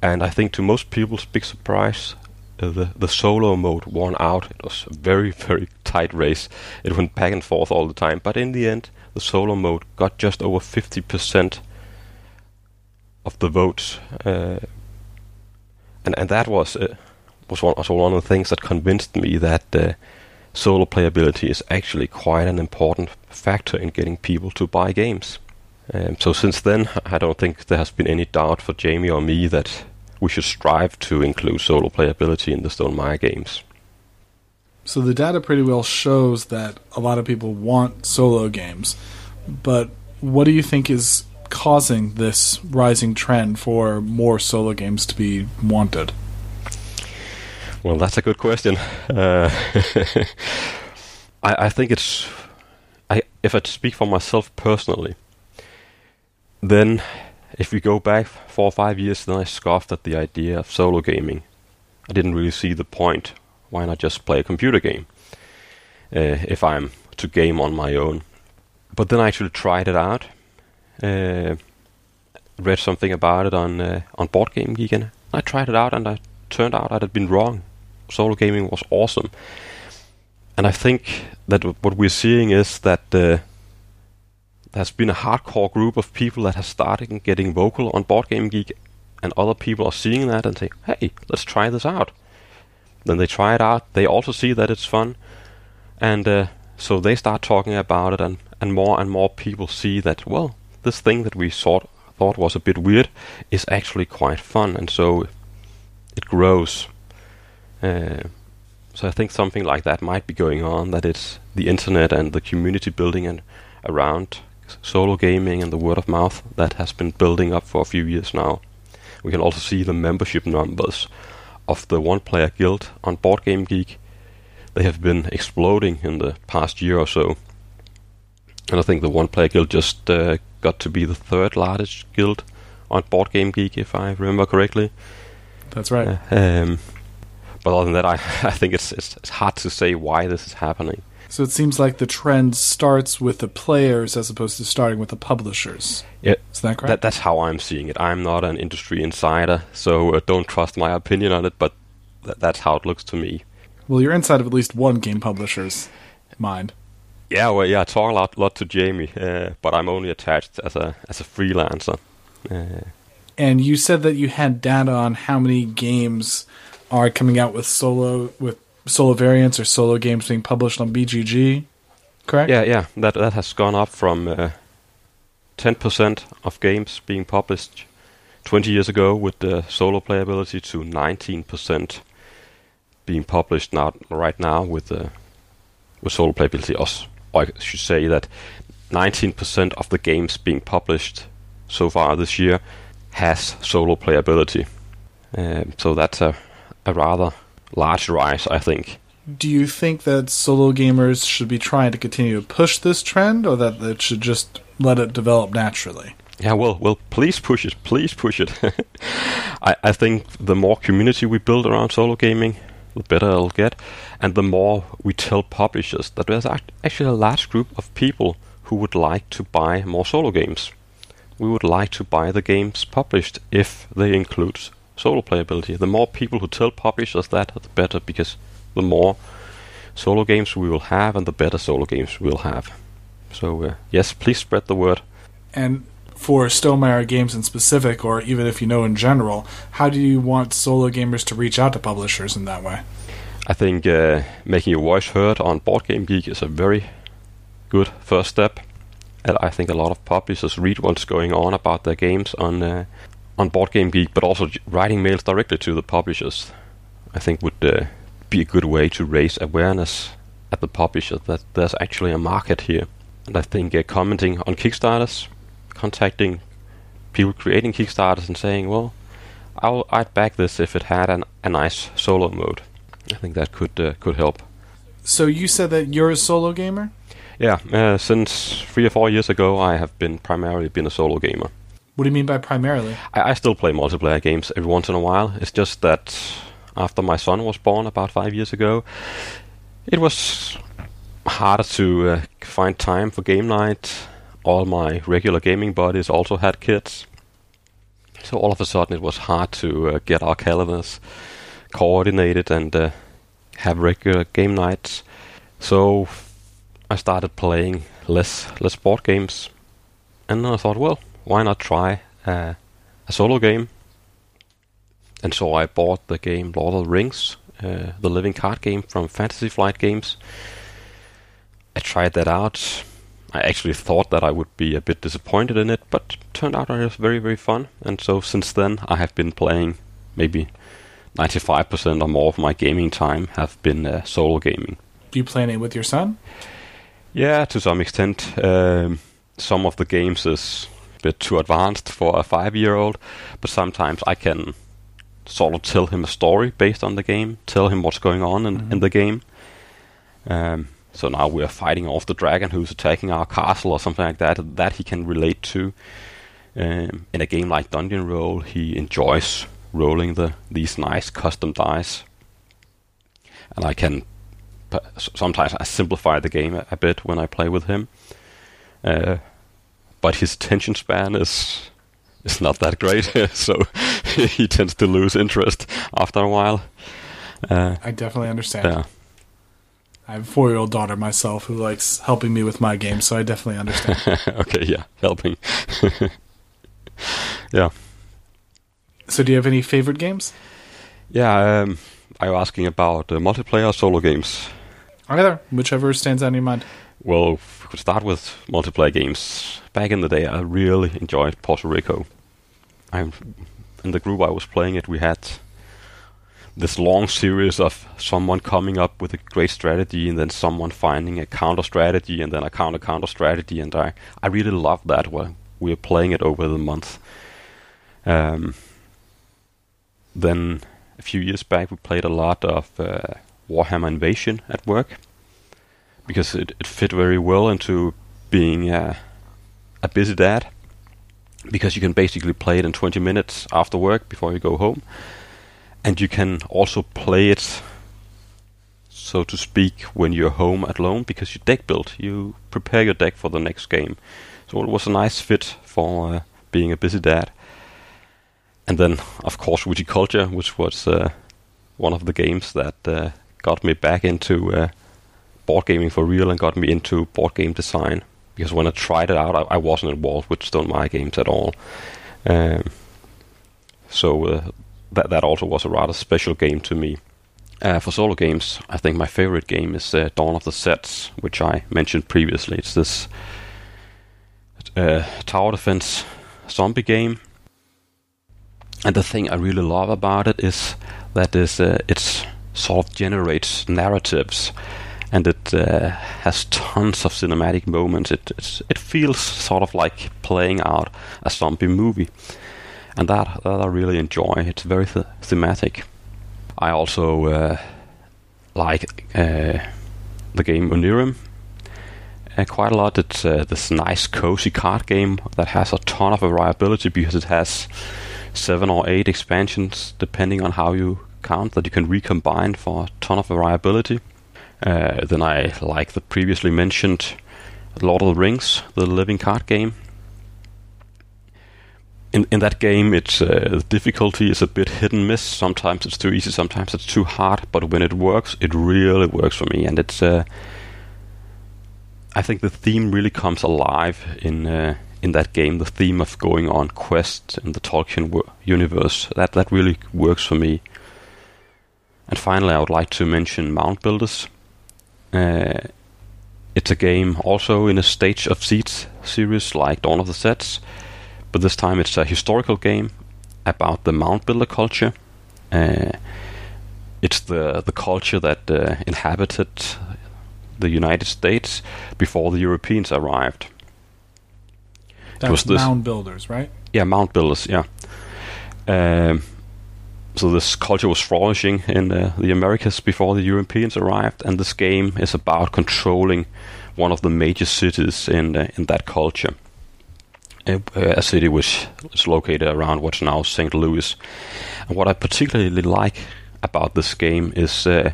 And I think to most people's big surprise, uh, the, the solo mode won out. It was a very, very tight race. It went back and forth all the time. But in the end, the solo mode got just over 50% of the votes. Uh, and, and that was, uh, was, one, one of the things that convinced me that uh, solo playability is actually quite an important factor in getting people to buy games. Um, so since then, I don't think there has been any doubt for Jamey or me that we should strive to include solo playability in the Stonemaier games. So the data pretty well shows that a lot of people want solo games, but what do you think is causing this rising trend for more solo games to be wanted? Well, that's a good question. Uh, I, I, think it's. I, if I speak for myself personally, then if we go back four or five years, then I scoffed at the idea of solo gaming. I didn't really see the point. Why not just play a computer game uh, if I'm to game on my own? But then I actually tried it out. Uh, read something about it on uh, on Board Game Geek, and I tried it out, and I turned out I had been wrong solo gaming was awesome. And I think that what we're seeing is that uh, there's been a hardcore group of people that have started getting vocal on Board Game Geek, and other people are seeing that and say, "Hey, let's try this out." Then they try it out. They also see that it's fun, and uh, so they start talking about it, and, and more and more people see that well, this thing that we thought thought was a bit weird is actually quite fun, and so it grows. Uh, so I think something like that might be going on. That it's the internet and the community building and around solo gaming and the word of mouth that has been building up for a few years now. We can also see the membership numbers of the one player guild on Board Game Geek. They have been exploding in the past year or so. And I think the one player guild just uh, got to be the third largest guild on Board Game Geek, if I remember correctly. That's right. Uh, um, but other than that, I, I think it's, it's, it's hard to say why this is happening. So it seems like the trend starts with the players as opposed to starting with the publishers. Yeah, is that correct? That, that's how I'm seeing it. I'm not an industry insider, so uh, don't trust my opinion on it. But th- that's how it looks to me. Well, you're inside of at least one game publisher's mind. Yeah, well, yeah, I talk a lot, lot to Jamey, uh, but I'm only attached as a as a freelancer. Uh, and you said that you had data on how many games are coming out with solo with solo variants or solo games being published on BGG. Correct? Yeah, yeah. That that has gone up from uh, ten uh, percent of games being published twenty years ago with the solo playability to nineteen percent being published now right now with the with solo playability. Or I should say that nineteen percent of the games being published so far this year has solo playability. Um, so that's a a rather large rise, I think. Do you think that solo gamers should be trying to continue to push this trend, or that it should just let it develop naturally? Yeah, well, well, please push it, please push it. I, I think the more community we build around solo gaming, the better it'll get, and the more we tell publishers that there's actually a large group of people who would like to buy more solo games. We would like to buy the games published if they include solo playability. The more people who tell publishers that, the better, because the more solo games we will have, and the better solo games we'll have. So uh, yes, please spread the word. And for Stonemaier games in specific, or even if you know in general, how do you want solo gamers to reach out to publishers in that way? I think uh, making your voice heard on Board Game Geek is a very good first step. And I think a lot of publishers read what's going on about their games on uh, on Board Game Geek, but also writing mails directly to the publishers. I think would uh, be a good way to raise awareness at the publisher that there's actually a market here. And I think uh, commenting on Kickstarters, contacting people creating Kickstarters and saying, well, I'll, I'd back this if it had an, a nice solo mode. I think that could uh, could help. So you said that you're a solo gamer? Yeah, uh, since three or four years ago, I have been primarily been a solo gamer. What do you mean by primarily? I, I still play multiplayer games every once in a while. It's just that after my son was born about five years ago, it was harder to uh, find time for game night. All my regular gaming buddies also had kids. So all of a sudden it was hard to uh, get our calendars coordinated and uh, have regular game nights. So I started playing less less board games, and then I thought, well, why not try uh, a solo game? And so I bought the game Lord of the Rings, uh, the living card game from Fantasy Flight Games. I tried that out. I actually thought that I would be a bit disappointed in it, but turned out it was very, very fun. And so since then, I have been playing maybe 95% or more of my gaming time have been uh, solo gaming. Do you play it with your son? Yeah, to some extent. Um, some of the games is a bit too advanced for a five-year-old, but sometimes I can sort of tell him a story based on the game, tell him what's going on in, mm-hmm. in the game. Um, so now we're fighting off the dragon who's attacking our castle or something like that. That he can relate to. Um, in a game like Dungeon Roll, he enjoys rolling the these nice custom dice, and I can sometimes I simplify the game a, a bit when I play with him. Uh, but his attention span is is not that great, so he tends to lose interest after a while. Uh, I definitely understand. Yeah. I have a four year old daughter myself who likes helping me with my games, so I definitely understand. okay, yeah, helping. yeah. So, do you have any favorite games? Yeah, um, are you asking about uh, multiplayer solo games? Either, whichever stands out in your mind. Well, we could start with multiplayer games. Back in the day, I really enjoyed Puerto Rico. I'm, in the group I was playing it, we had this long series of someone coming up with a great strategy and then someone finding a counter strategy and then a counter counter strategy and I, I really love that when we are playing it over the month. Um, then a few years back we played a lot of uh, Warhammer Invasion at work because it, it fit very well into being a busy dad because you can basically play it in 20 minutes after work before you go home and you can also play it so to speak when you're home at alone because you deck build you prepare your deck for the next game. So it was a nice fit for uh, being a busy dad. And then of course Viticulture which was uh, one of the games that uh, got me back into uh, board gaming for real and got me into board game design. Because when I tried it out I, I wasn't involved with Stonemaier games at all. Um, so uh, that that also was a rather special game to me. Uh, for solo games, I think my favorite game is uh, Dawn of the Zeds, which I mentioned previously. It's this uh, tower defense zombie game, and the thing I really love about it is that is uh, it sort of generates narratives, and it uh, has tons of cinematic moments. It it feels sort of like playing out a zombie movie and that that I really enjoy. It's very th- thematic. I also uh, like uh, the game Onirim. uh, quite a lot. It's uh, this nice, cozy card game that has a ton of variability because it has seven or eight expansions, depending on how you count, that you can recombine for a ton of variability. Uh, then I like the previously mentioned Lord of the Rings, the living card game. In in that game, it's uh, the difficulty is a bit hit and miss. Sometimes it's too easy, sometimes it's too hard. But when it works, it really works for me, and it's. Uh, I think the theme really comes alive in uh, in that game. The theme of going on quests in the Tolkien universe that that really works for me. And finally, I would like to mention Mound Builders. Uh, it's a game also in a States of Siege series like Dawn of the Zeds, but this time it's a historical game about the mound builder culture. Uh, it's the the culture that uh, inhabited the United States before the Europeans arrived. That's was this- mound builders, right? Yeah, mound builders. Yeah. Um, so this culture was flourishing in uh, the Americas before the Europeans arrived, and this game is about controlling one of the major cities in uh, in that culture. A city which is located around what's now St. Louis. And what I particularly like about this game is, uh,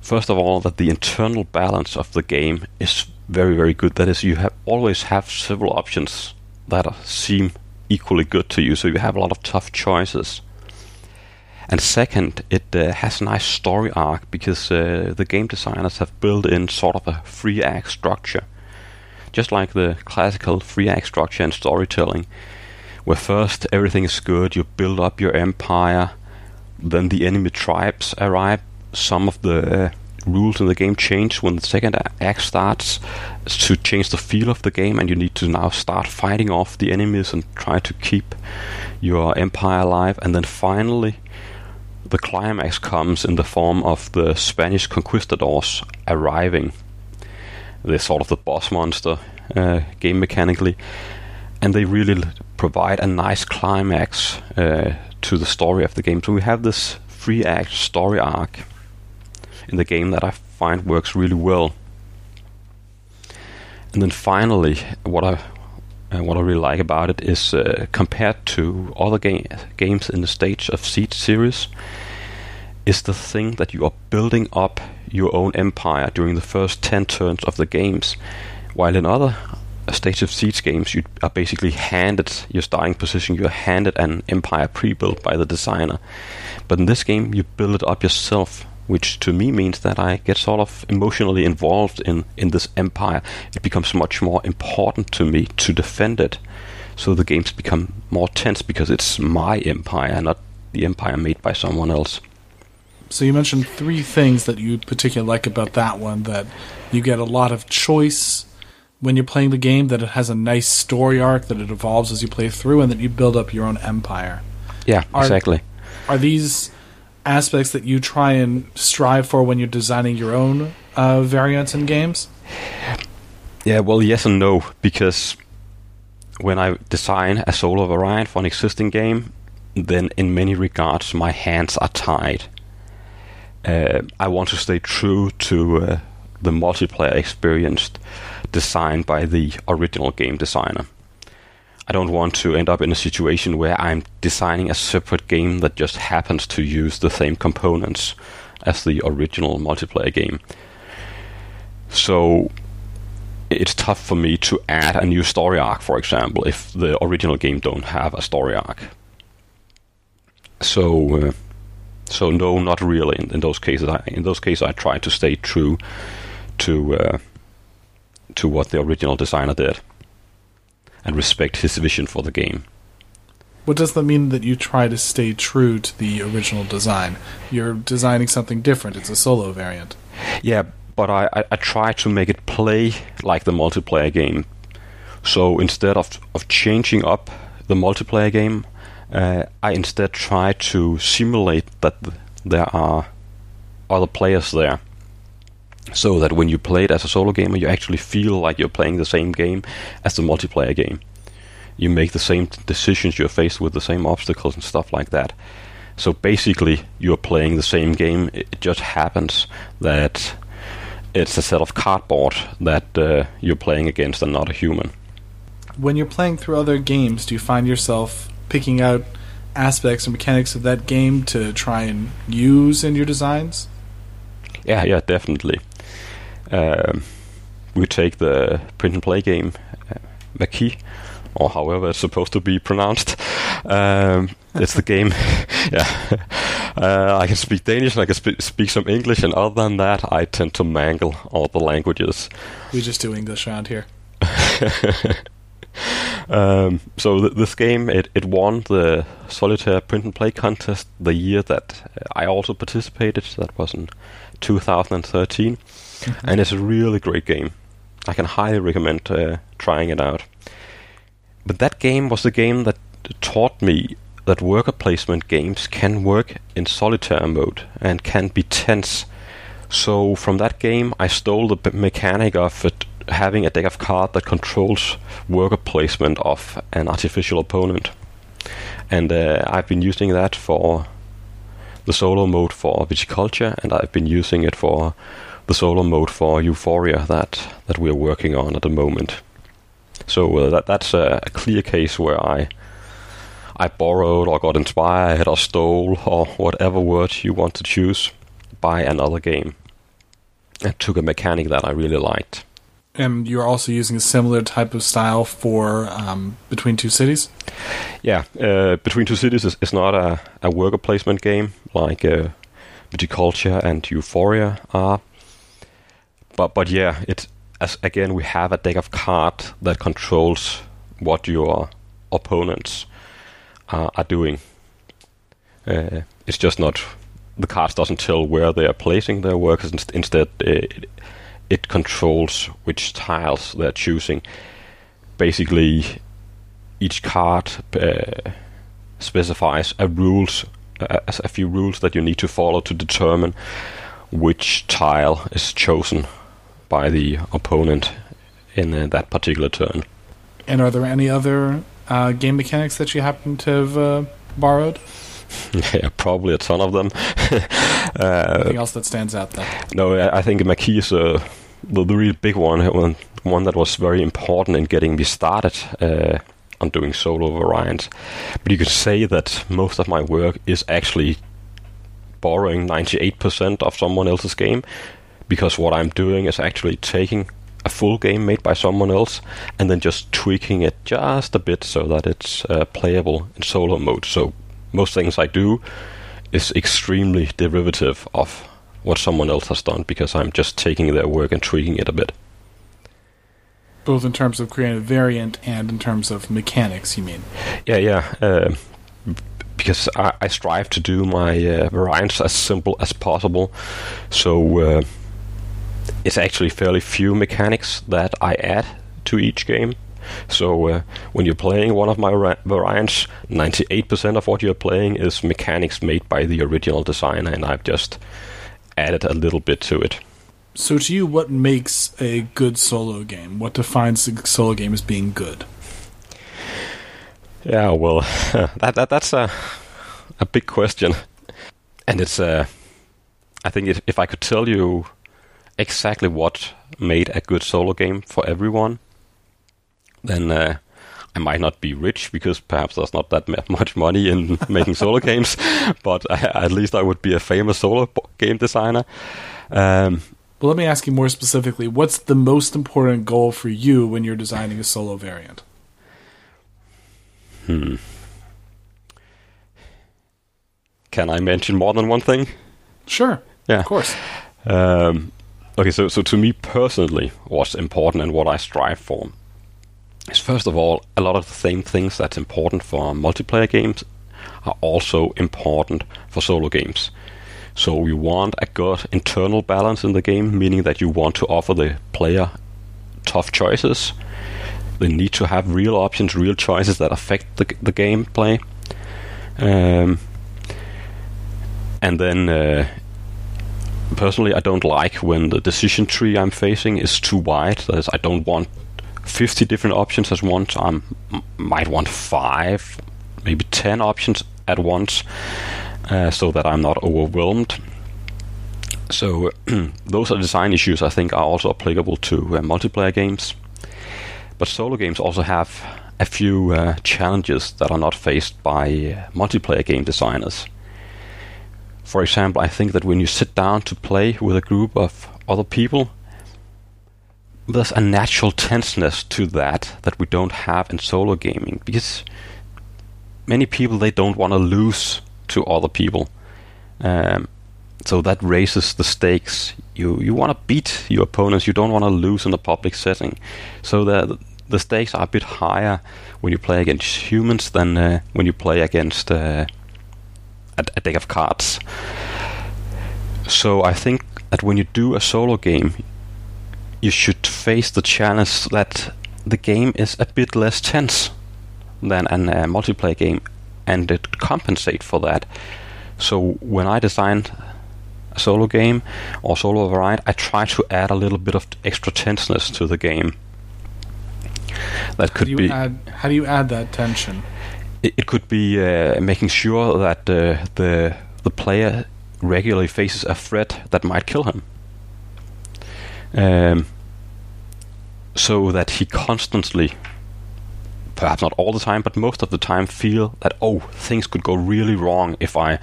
first of all, that the internal balance of the game is very, very good. That is, you have always have several options that seem equally good to you, so you have a lot of tough choices. And second, it uh, has a nice story arc because uh, the game designers have built in sort of a free act structure. Just like the classical free act structure in storytelling, where first everything is good, you build up your empire, then the enemy tribes arrive. Some of the uh, rules in the game change when the second act starts to change the feel of the game, and you need to now start fighting off the enemies and try to keep your empire alive. And then finally, the climax comes in the form of the Spanish conquistadors arriving. They're sort of the boss monster uh, game mechanically, and they really provide a nice climax uh, to the story of the game. So we have this three act story arc in the game that I find works really well. And then finally, what I uh, what I really like about it is uh, compared to other ga- games in the States of Siege series, is the thing that you are building up your own empire during the first 10 turns of the games. While in other States of Siege games, you are basically handed your starting position, you're handed an empire pre built by the designer. But in this game, you build it up yourself, which to me means that I get sort of emotionally involved in, in this empire. It becomes much more important to me to defend it. So the games become more tense because it's my empire, not the empire made by someone else. So you mentioned three things that you particularly like about that one. That you get a lot of choice when you're playing the game. That it has a nice story arc. That it evolves as you play through, and that you build up your own empire. Yeah, Are- exactly. Are these aspects that you try and strive for when you're designing your own uh, variants in games? Yeah, well, yes and no, because when I design a solo variant for an existing game, then in many regards my hands are tied. Uh, I want to stay true to uh, the multiplayer experience designed by the original game designer. I don't want to end up in a situation where I'm designing a separate game that just happens to use the same components as the original multiplayer game. So it's tough for me to add a new story arc, for example, if the original game don't have a story arc. So, uh, so no, not really. In, in those cases, I, in those cases, I try to stay true to uh, to what the original designer did, and respect his vision for the game. What does that mean that you try to stay true to the original design? You're designing something different. It's a solo variant. Yeah, but I, I, I try to make it play like the multiplayer game. So instead of, of changing up the multiplayer game, uh, I instead try to simulate that th- there are other players there. So that when you play it as a solo gamer, you actually feel like you're playing the same game as the multiplayer game. You make the same decisions, you're faced with the same obstacles and stuff like that. So basically, you're playing the same game. It it just happens that it's a set of cardboard that uh, you're playing against and not a human. When you're playing through other games, do you find yourself picking out aspects and mechanics of that game to try and use in your designs? Yeah, yeah, definitely. Um, we take the print and play game, uh, Maquis, or however it's supposed to be pronounced. Um, it's the game. yeah, uh, I can speak Danish and I can sp- speak some English, and other than that, I tend to mangle all the languages. We just do English around here. um, so th- this game it, it won the solitaire print and play contest the year that I also participated. That was in 2013, mm-hmm. and it's a really great game. I can highly recommend uh, trying it out. But that game was the game that taught me that worker placement games can work in solitaire mode and can be tense. So from that game, I stole the mechanic of it having a deck of cards that controls worker placement of an artificial opponent. And uh, I've been using that for the solo mode for Viticulture, and I've been using it for the solo mode for Euphoria that that we're working on at the moment. So uh, that that's a, a, clear case where I I borrowed or got inspired or stole or whatever word you want to choose by another game and took a mechanic that I really liked. And you're also using a similar type of style for um, Between Two Cities? Yeah, uh, Between Two Cities is, is not a, a worker placement game like uh, Viticulture and Euphoria are. But but yeah, it's as again we have a deck of cards that controls what your opponents are, are doing. Uh, it's just not the cards doesn't tell where they are placing their workers. Instead, it controls which tiles they're choosing. Basically, each card uh, specifies a rules, uh, a few rules that you need to follow to determine which tile is chosen by the opponent in uh, that particular turn. And are there any other uh, game mechanics that you happen to have uh, borrowed? yeah, probably a ton of them. uh, Anything else that stands out there? No, I, think Maquis is uh, the, the real big one, one, one that was very important in getting me started uh, on doing solo variants. But you could say that most of my work is actually borrowing 98% of someone else's game, because what I'm doing is actually taking a full game made by someone else and then just tweaking it just a bit so that it's uh, playable in solo mode. So most things I do is extremely derivative of what someone else has done because I'm just taking their work and tweaking it a bit. Both in terms of creating a variant and in terms of mechanics, you mean? Yeah, yeah. Uh, because I, I, strive to do my uh, variants as simple as possible. So uh, it's actually fairly few mechanics that I add to each game. So uh, when you're playing one of my ra- variants, 98% of what you're playing is mechanics made by the original designer, and I've just added a little bit to it. So, to you, what makes a good solo game? What defines a solo game as being good? Yeah, well, that, that that's a a big question, and it's uh, I think if, if I could tell you exactly what made a good solo game for everyone, then uh, I might not be rich because perhaps there's not that much money in making solo games, but I, at least I would be a famous solo game designer. Um, well, let me ask you more specifically what's the most important goal for you when you're designing a solo variant? Hmm. Can I mention more than one thing? Sure. Yeah. Of course. Um, okay, so, so to me personally, what's important and what I strive for is first of all, a lot of the same things that's important for multiplayer games are also important for solo games. So you want a good internal balance in the game, meaning that you want to offer the player tough choices. They need to have real options, real choices that affect the, the gameplay. Um, and then, uh, personally, I don't like when the decision tree I'm facing is too wide. That is, I don't want 50 different options at once. I might want five, maybe 10 options at once, uh, so that I'm not overwhelmed. So those are design issues I think are also applicable to uh, multiplayer games. But solo games also have a few uh, challenges that are not faced by uh, multiplayer game designers. For example, I think that when you sit down to play with a group of other people, there's a natural tenseness to that that we don't have in solo gaming because many people they don't want to lose to other people. Um, so that raises the stakes. You you want to beat your opponents. You don't want to lose in a public setting. So the the stakes are a bit higher when you play against humans than uh, when you play against uh, a, a deck of cards. So I think that when you do a solo game, you should face the challenge that the game is a bit less tense than a uh, multiplayer game, and it compensate for that. So when I designed a solo game or solo variant, I try to add a little bit of extra tenseness to the game. That could how be. Add, how do you add that tension? It, it could be uh, making sure that uh, the the player regularly faces a threat that might kill him. Um, so that he constantly, perhaps not all the time, but most of the time, feel that oh, things could go really wrong if I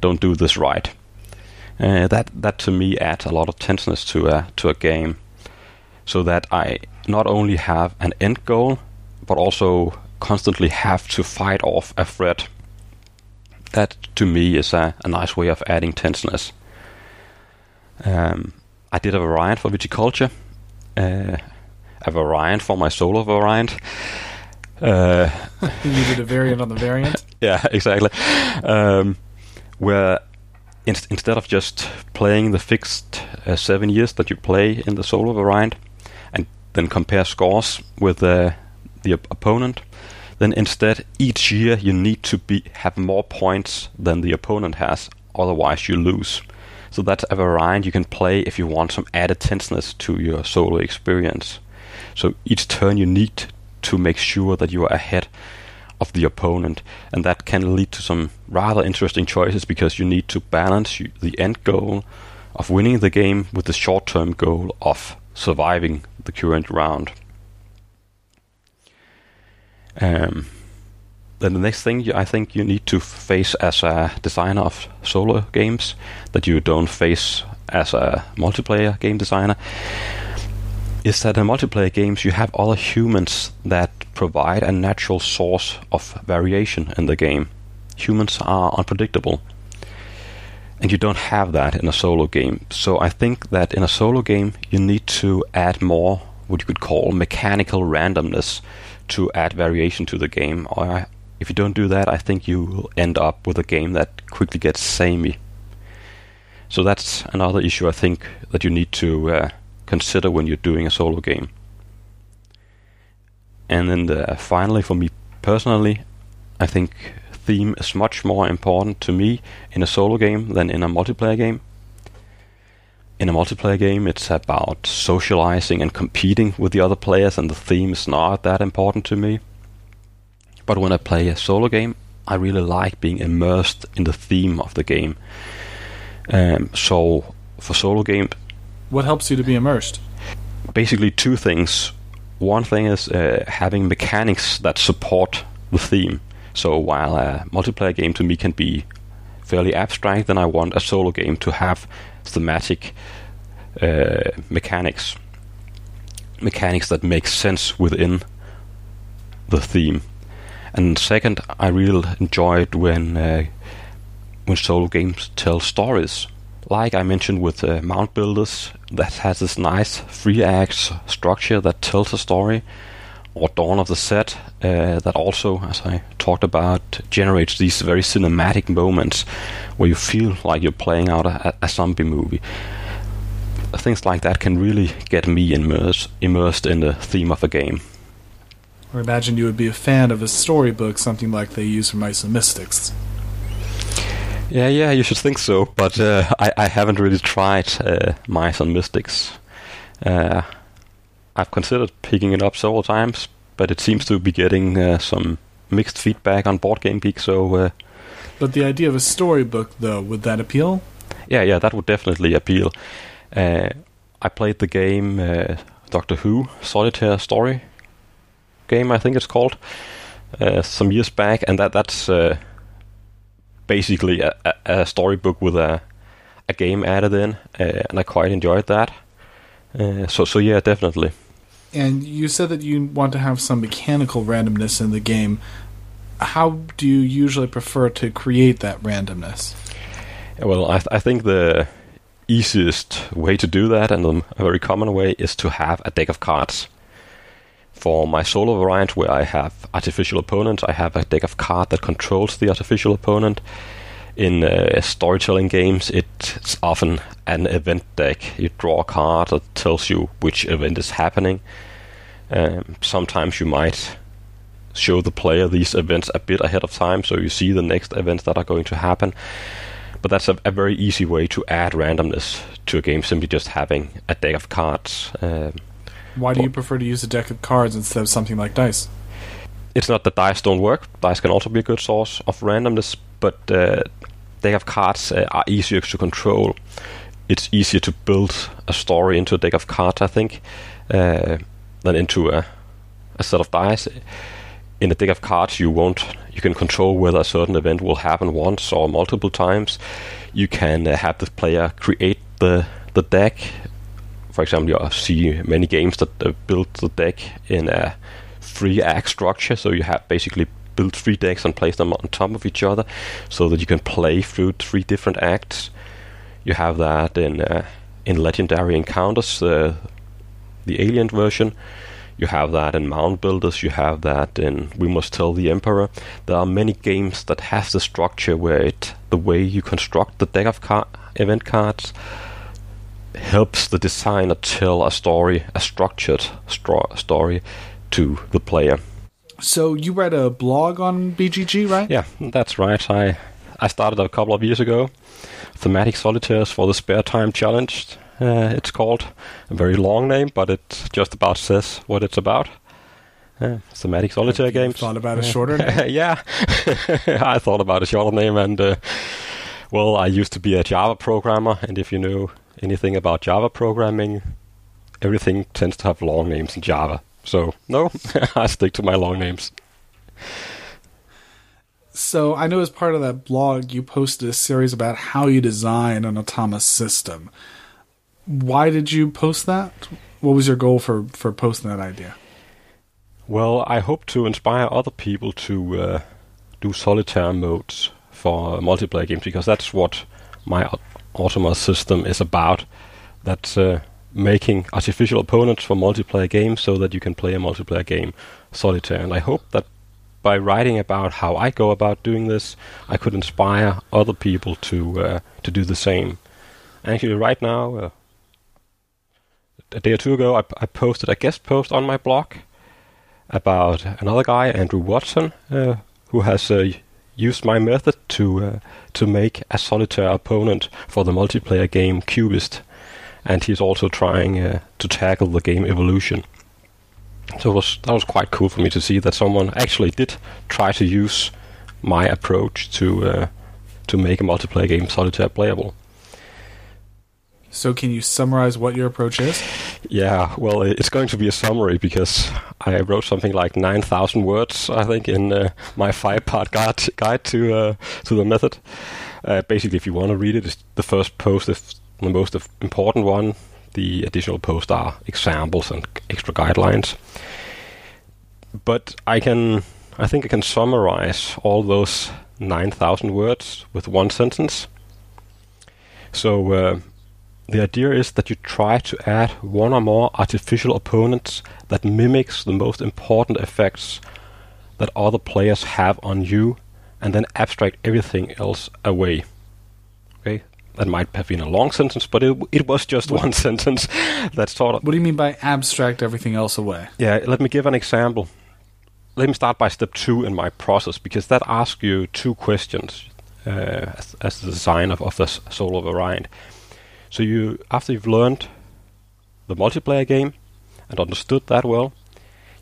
don't do this right. Uh, that that to me adds a lot of tenseness to a to a game, so that I not only have an end goal, but also constantly have to fight off a threat. That to me is a, a nice way of adding tenseness. Um, I did a variant for Viticulture, uh, a variant for my solo variant. Uh, you did a variant on the variant. yeah, exactly. Um, where in- instead of just playing the fixed uh, seven years that you play in the solo variant, and then compare scores with uh, the op- opponent, then instead each year you need to be have more points than the opponent has, otherwise you lose. So that's a variant you can play if you want some added tenseness to your solo experience. So each turn you need to make sure that you are ahead of the opponent, and that can lead to some rather interesting choices because you need to balance the end goal of winning the game with the short-term goal of surviving the current round. Um, then the next thing I think you need to face as a designer of solo games that you don't face as a multiplayer game designer is that in multiplayer games you have other humans that provide a natural source of variation in the game. Humans are unpredictable. And you don't have that in a solo game. So I think that in a solo game you need to add more what you could call mechanical randomness to add variation to the game. If you don't do that, I think you will end up with a game that quickly gets samey. So that's another issue I think that you need to uh, consider when you're doing a solo game. And then the, finally, for me personally, I think theme is much more important to me in a solo game than in a multiplayer game. In a multiplayer game, it's about socializing and competing with the other players, and the theme is not that important to me. But when I play a solo game, I really like being immersed in the theme of the game. Um, so for solo game, what helps you to be immersed? Basically, two things. One thing is uh, having mechanics that support the theme. So while a multiplayer game to me can be fairly abstract, then I want a solo game to have thematic uh, mechanics, mechanics that make sense within the theme. And second, I really enjoyed when uh, when solo games tell stories. Like I mentioned with uh, Mound Builders, that has this nice three acts structure that tells a story, or Dawn of the Zed, uh, that also, as I talked about, generates these very cinematic moments where you feel like you're playing out a, a zombie movie. Things like that can really get me immersed, immersed in the theme of a game. Or imagine you would be a fan of a storybook, something like they use for Mice and Mystics. Yeah, yeah, you should think so, but uh, I, I haven't really tried uh, Mice and Mystics. Uh, I've considered picking it up several times, but it seems to be getting uh, some mixed feedback on Board Game Geek. So, uh, but the idea of a storybook, though, would that appeal? Yeah, yeah, that would definitely appeal. Uh, I played the game uh, Doctor Who Solitaire Story game, I think it's called, uh, some years back, and that that's uh, basically a, a, storybook with a a game added in, uh, and I quite enjoyed that. Uh, so so yeah, definitely. And you said that you want to have some mechanical randomness in the game. How do you usually prefer to create that randomness? Well, I, th- I think the easiest way to do that, and a very common way, is to have a deck of cards. For my solo variant, where I have artificial opponents, I have a deck of cards that controls the artificial opponent. In uh, storytelling games, it's often an event deck. You draw a card that tells you which event is happening. Um, sometimes you might show the player these events a bit ahead of time, so you see the next events that are going to happen. But that's a, a very easy way to add randomness to a game, simply just having a deck of cards. Um, Why do you prefer to use a deck of cards instead of something like dice? it's not that dice don't work. Dice can also be a good source of randomness, but uh, deck of cards uh, are easier to control. It's easier to build a story into a deck of cards, I think, uh, than into a, a set of dice. In a deck of cards, you won't. You can control whether a certain event will happen once or multiple times. You can uh, have the player create the the deck. For example, you see many games that uh, build the deck in a three act structure, so you have basically built three decks and place them on top of each other, so that you can play through three different acts. You have that in uh, in Legendary Encounters, uh, the Alien version. You have that in Mound Builders. You have that in We Must Tell the Emperor. There are many games that have the structure where it, the way you construct the deck of car- event cards, helps the designer tell a story, a structured stro- story, to the player. So you read a blog on BGG, right? Yeah, that's right. I I started a couple of years ago. Thematic Solitaires for the Spare Time Challenge. Uh, it's called a very long name, but it just about says what it's about. Uh, thematic solitaire Have games. Thought about a shorter name? yeah, I thought about a shorter name, and uh, well, I used to be a Java programmer, and if you know anything about Java programming, everything tends to have long names in Java. So no, I stick to my long names. So I know as part of that blog, you posted a series about how you design an autonomous system. Why did you post that? What was your goal for, for posting that idea? Well, I hope to inspire other people to uh, do solitaire modes for multiplayer games because that's what my au- system is about. That's uh, making artificial opponents for multiplayer games so that you can play a multiplayer game solitaire. And I hope that by writing about how I go about doing this, I could inspire other people to uh, to do the same. Actually, right now, uh, a day or two ago, I, I posted a guest post on my blog about another guy, Andrew Watson, uh, who has uh, used my method to uh, to make a solitaire opponent for the multiplayer game Cubist, and he's also trying uh, to tackle the game Evolution. So was that was quite cool for me to see that someone actually did try to use my approach to uh, to make a multiplayer game solitaire playable. So can you summarize what your approach is? Yeah, well, it's going to be a summary because I wrote something like nine thousand words, I think, in uh, my five-part guide guide to uh, to the method. Uh, basically, if you want to read it, it's the first post is the most important one. The additional posts are examples and extra guidelines. But I can, I think, I can summarize all those nine thousand words with one sentence. So. The idea is that you try to add one or more artificial opponents that mimics the most important effects that other players have on you and then abstract everything else away. Okay? That might have been a long sentence, but it, it was just one sentence that sort of What do you mean by abstract everything else away? yeah, let me give an example. Let me start by step two in my process because that asks you two questions uh, as, as the design of, of this solo variant. So you, after you've learned the multiplayer game and understood that well,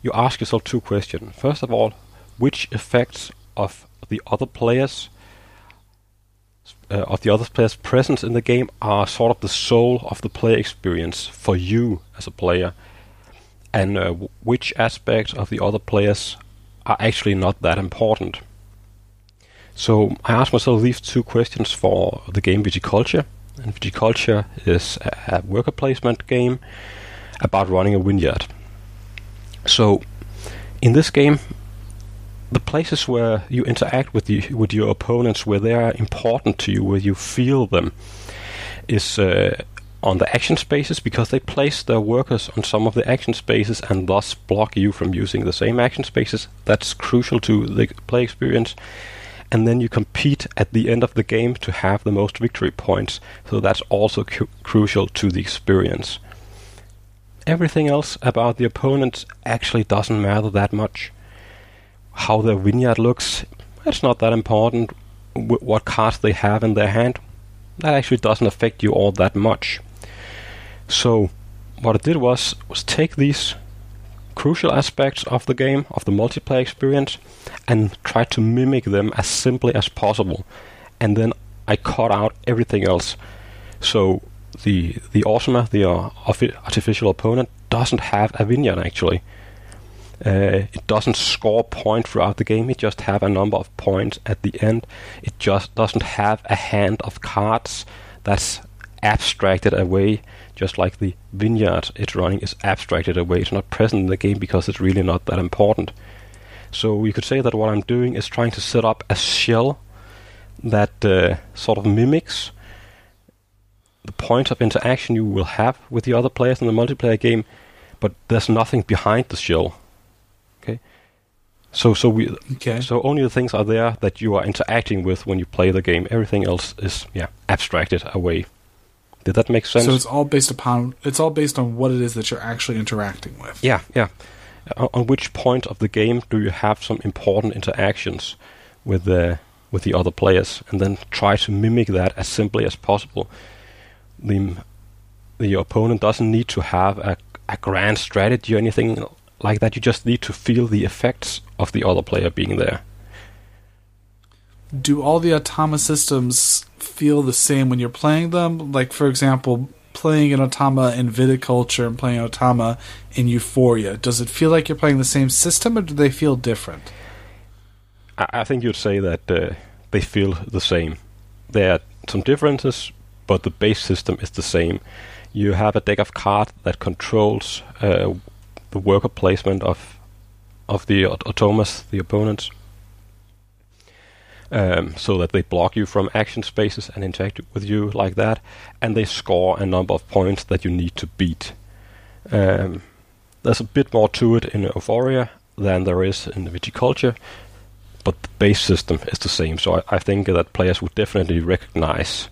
you ask yourself two questions. First of all, which effects of the other players uh, of the other players' presence in the game are sort of the soul of the player experience for you as a player, and uh, w- which aspects of the other players are actually not that important. So I asked myself these two questions for the game Viticulture. And Viticulture is a, a worker placement game about running a vineyard. So in this game, the places where you interact with the, with your opponents, where they are important to you, where you feel them, is uh, on the action spaces because they place their workers on some of the action spaces and thus block you from using the same action spaces. That's crucial to the play experience. And then you compete at the end of the game to have the most victory points, so that's also cu- crucial to the experience. Everything else about the opponent actually doesn't matter that much. How their vineyard looks, that's not that important. W- what cards they have in their hand, that actually doesn't affect you all that much. So, what I did was was take these crucial aspects of the game, of the multiplayer experience, and try to mimic them as simply as possible. And then I cut out everything else. So the the Automa, the uh, artificial opponent, doesn't have a vineyard actually. Uh, it doesn't score point throughout the game. It just have a number of points at the end. It just doesn't have a hand of cards that's abstracted away, just like the vineyard it's running is abstracted away. It's not present in the game because it's really not that important. So you could say that what I'm doing is trying to set up a shell that uh, sort of mimics the point of interaction you will have with the other players in the multiplayer game, but there's nothing behind the shell. Okay. So so we Okay. so only the things are there that you are interacting with when you play the game. Everything else is yeah abstracted away. Did that make sense? So it's all based upon it's all based on what it is that you're actually interacting with. Yeah, yeah. On, on which point of the game do you have some important interactions with the with the other players, and then try to mimic that as simply as possible. The the opponent doesn't need to have a, a grand strategy or anything like that. You just need to feel the effects of the other player being there. Do all the Automa systems feel the same when you're playing them? Like, for example, playing an Automa in Viticulture and playing Automa in Euphoria. Does it feel like you're playing the same system, or do they feel different? I, think you'd say that uh, they feel the same. There are some differences, but the base system is the same. You have a deck of cards that controls uh, the worker placement of of the automas, the opponents, um, so that they block you from action spaces and interact with you like that, and they score a number of points that you need to beat. Um, there's a bit more to it in Euphoria than there is in Viticulture, but the base system is the same. So I, I think that players would definitely recognize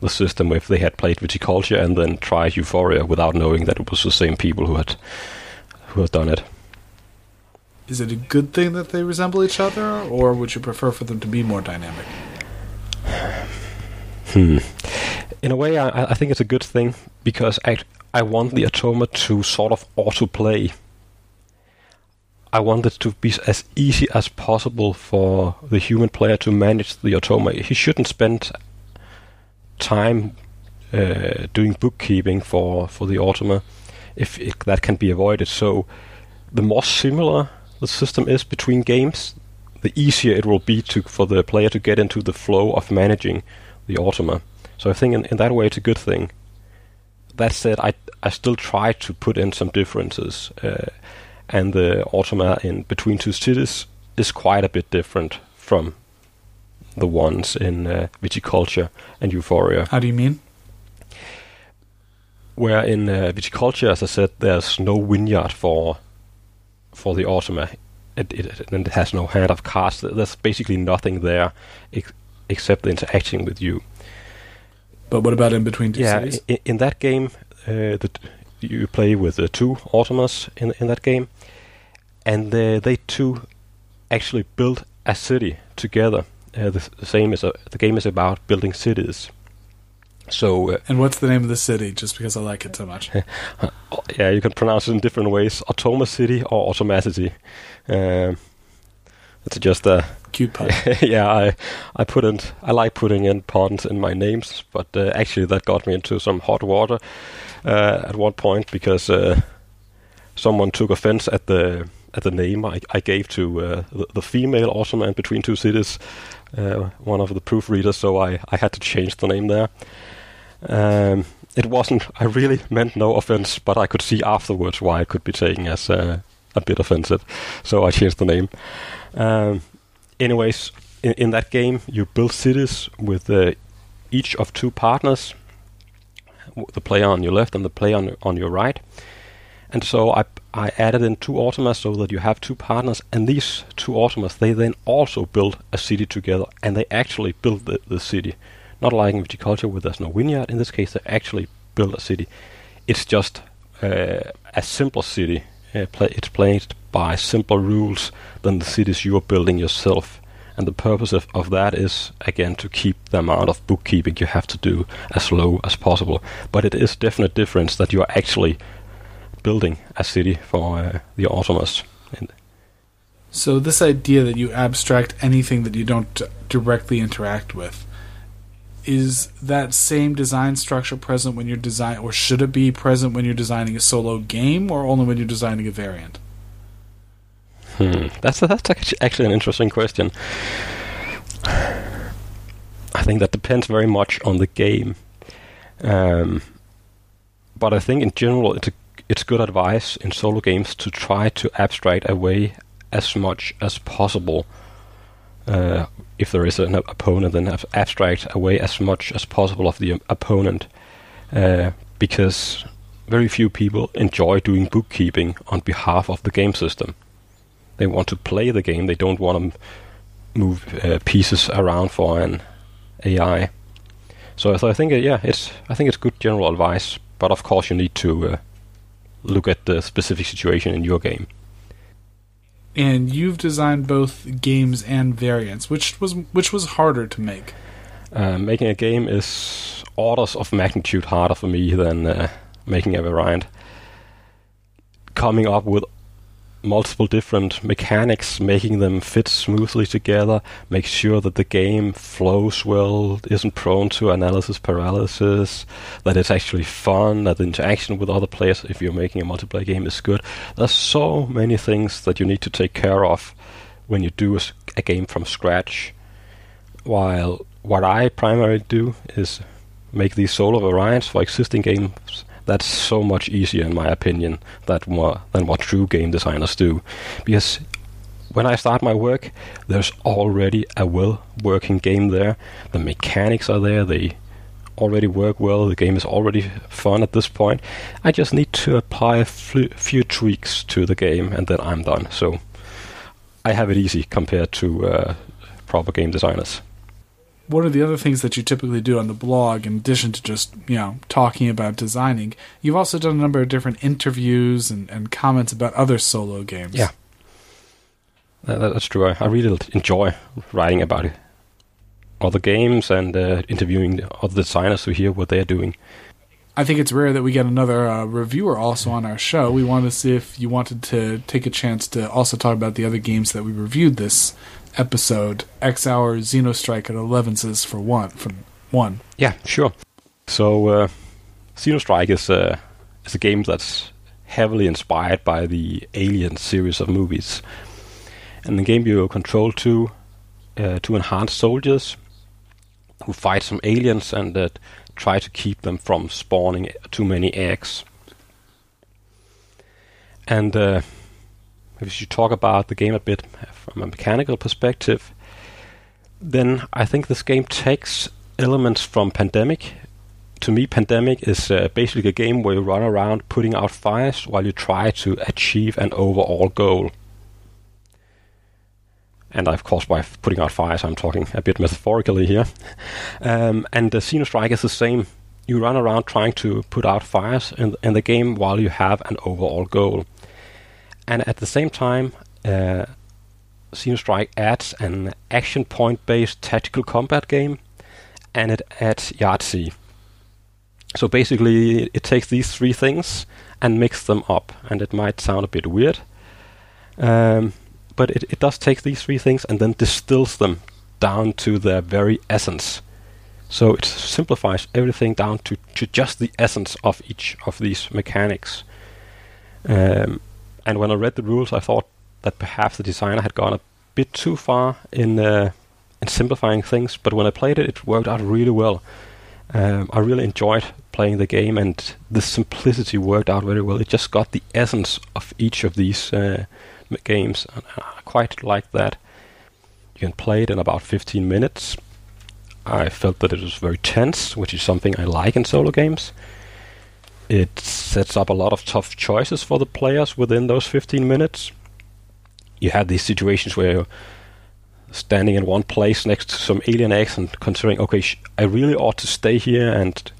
the system if they had played Viticulture and then tried Euphoria without knowing that it was the same people who had who had done it. Is it a good thing that they resemble each other, or would you prefer for them to be more dynamic? Hmm. In a way, I, I think it's a good thing because I I want the Automa to sort of autoplay. I want it to be as easy as possible for the human player to manage the Automa. He shouldn't spend time uh, doing bookkeeping for, for the Automa if it, that can be avoided. So, the more similar the system is between games, the easier it will be to for the player to get into the flow of managing the Automa. So I think in, in that way it's a good thing. That said, I I still try to put in some differences, uh, and the Automa in Between Two Cities is quite a bit different from the ones in uh, Viticulture and Euphoria. How do you mean? Where in uh, Viticulture, as I said, there's no vineyard for for the Automa. It, it, and it has no hand of cards. There's basically nothing there ex- except the interacting with you. But what about in between two yeah, cities? in, in that game, uh, the, you play with uh, two Automas in in that game, and uh, they two actually build a city together. Uh, the, the same is a, the game is about building cities. So uh, And what's the name of the city? Just because I like it so much. yeah, you can pronounce it in different ways: Automa City or Automacity. Um, It's just a Cute pun. yeah. I I put in I like putting in puns in my names, but uh, actually that got me into some hot water uh, at one point because uh, someone took offense at the at the name I, I gave to uh, the, the female Automan between two cities, uh, one of the proofreaders. So I I had to change the name there. Um, it wasn't. I really meant no offense, but I could see afterwards why it could be taken as uh, a bit offensive. So I changed the name. Um, anyways, in, in, that game, you build cities with uh, each of two partners, the player on your left and the player on, on your right. And so I, I added in two automas so that you have two partners, and these two automas they then also build a city together, and they actually build the, the city. Not like in viticulture where there's no vineyard. In this case, they actually build a city. It's just uh, a simple city. Uh, it's played by simpler rules than the cities you are building yourself. And the purpose of, of that is, again, to keep the amount of bookkeeping you have to do as low as possible. But it is definite difference that you are actually building a city for uh, the automas. So this idea that you abstract anything that you don't directly interact with, is that same design structure present when you're design or should it be present when you're designing a solo game or only when you're designing a variant hmm. that's that's actually an interesting question i think that depends very much on the game um, but i think in general it's a, it's good advice in solo games to try to abstract away as much as possible uh, if there is an opponent, then abstract away as much as possible of the opponent, uh, because very few people enjoy doing bookkeeping on behalf of the game system. They want to play the game. They don't want to move uh, pieces around for an AI. So, so I think, uh, yeah, it's I think it's good general advice. But of course, you need to uh, look at the specific situation in your game and you've designed both games and variants. Which was which was harder to make? Uh, making a game is orders of magnitude harder for me than uh, making a variant. Coming up with multiple different mechanics, making them fit smoothly together, make sure that the game flows well, isn't prone to analysis paralysis, that it's actually fun, that the interaction with other players, if you're making a multiplayer game, is good. There's so many things that you need to take care of when you do a, a game from scratch. While what I primarily do is make these solo variants for existing games that's so much easier in my opinion that more than what true game designers do. Because when I start my work there's already a well working game there. The mechanics are there. They already work well. The game is already fun at this point. I just need to apply a few tweaks to the game and then I'm done. So I have it easy compared to uh, proper game designers what are the other things that you typically do on the blog in addition to just you know talking about designing? You've also done a number of different interviews and, and comments about other solo games. Yeah. Uh, that's true. I, I, really enjoy writing about it. Other games and uh, interviewing other designers to hear what they're doing. I think it's rare that we get another uh, reviewer also on our show. We wanted to see if you wanted to take a chance to also talk about the other games that we reviewed this episode, X Hour Xenostrike at Elevenses for one. For one. Yeah, sure. So, uh, Xenostrike is a is a game that's heavily inspired by the Alien series of movies. And the game you control two uh, two enhanced soldiers who fight some aliens and uh, try to keep them from spawning too many eggs. And uh, if you talk about the game a bit from a mechanical perspective, then I think this game takes elements from Pandemic. To me, Pandemic is uh, basically a game where you run around putting out fires while you try to achieve an overall goal. And of course, by putting out fires, I'm talking a bit metaphorically here. um, and the Xenostrike is the same. You run around trying to put out fires in, in the game while you have an overall goal. And at the same time, uh, Xenostrike adds an action point based tactical combat game and it adds Yahtzee. So basically, it takes these three things and mixes them up, and it might sound a bit weird. Um, but it, it does take these three things and then distills them down to their very essence. So it simplifies everything down to, to just the essence of each of these mechanics. Um, and when I read the rules, I thought that perhaps the designer had gone a bit too far in uh, in simplifying things. But when I played it, it worked out really well. Um, I really enjoyed playing the game, and the simplicity worked out very well. It just got the essence of each of these uh, games, and I quite like that. You can play it in about 15 minutes. I felt that it was very tense, which is something I like in solo games. It sets up a lot of tough choices for the players within those 15 minutes. You have these situations where you're standing in one place next to some alien eggs and considering, okay, sh- I really ought to stay here and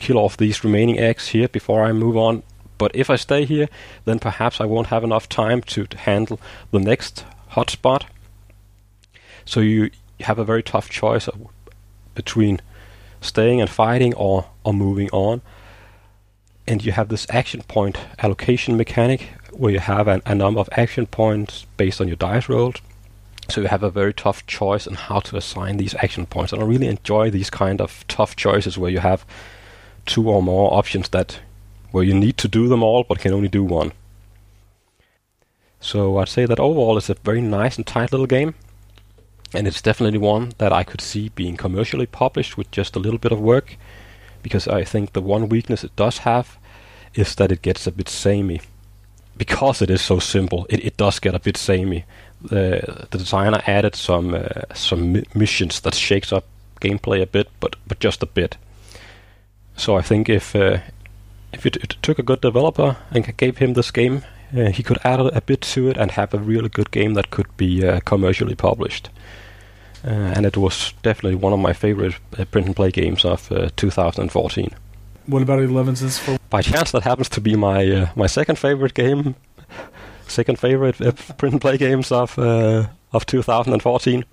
kill off these remaining eggs here before I move on. But if I stay here, then perhaps I won't have enough time to handle the next hotspot. So you have a very tough choice between staying and fighting or, or moving on. And you have this action point allocation mechanic where you have an, a number of action points based on your dice rolls. So you have a very tough choice on how to assign these action points. And I really enjoy these kind of tough choices where you have two or more options that where you need to do them all but can only do one. So I'd say that overall it's a very nice and tight little game and it's definitely one that I could see being commercially published with just a little bit of work, because I think the one weakness it does have is that it gets a bit samey. Because it is so simple, it, it does get a bit samey. The, the designer added some uh, some mi- missions that shakes up gameplay a bit, but but just a bit. So I think if uh, if it, took a good developer and gave him this game, uh, he could add a, a, bit to it and have a really good game that could be uh, commercially published. Uh, and it was definitely one of my favorite uh, print and play games of uh, 2014. What about Elevenses for? By chance, that happens to be my my second favorite game, second favorite print and play games of of 2014.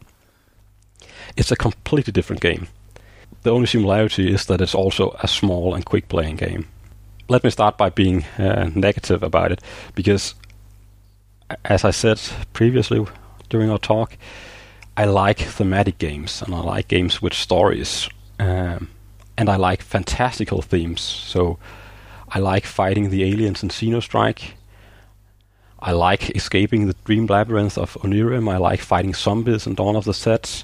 It's a completely different game. The only similarity is that it's also a small and quick playing game. Let me start by being uh, negative about it, because as I said previously during our talk, I like thematic games and I like games with stories. Um, and I like fantastical themes. So I like fighting the aliens in Xenostrike. I like escaping the dream labyrinth of Onirim. I like fighting zombies in Dawn of the Zeds.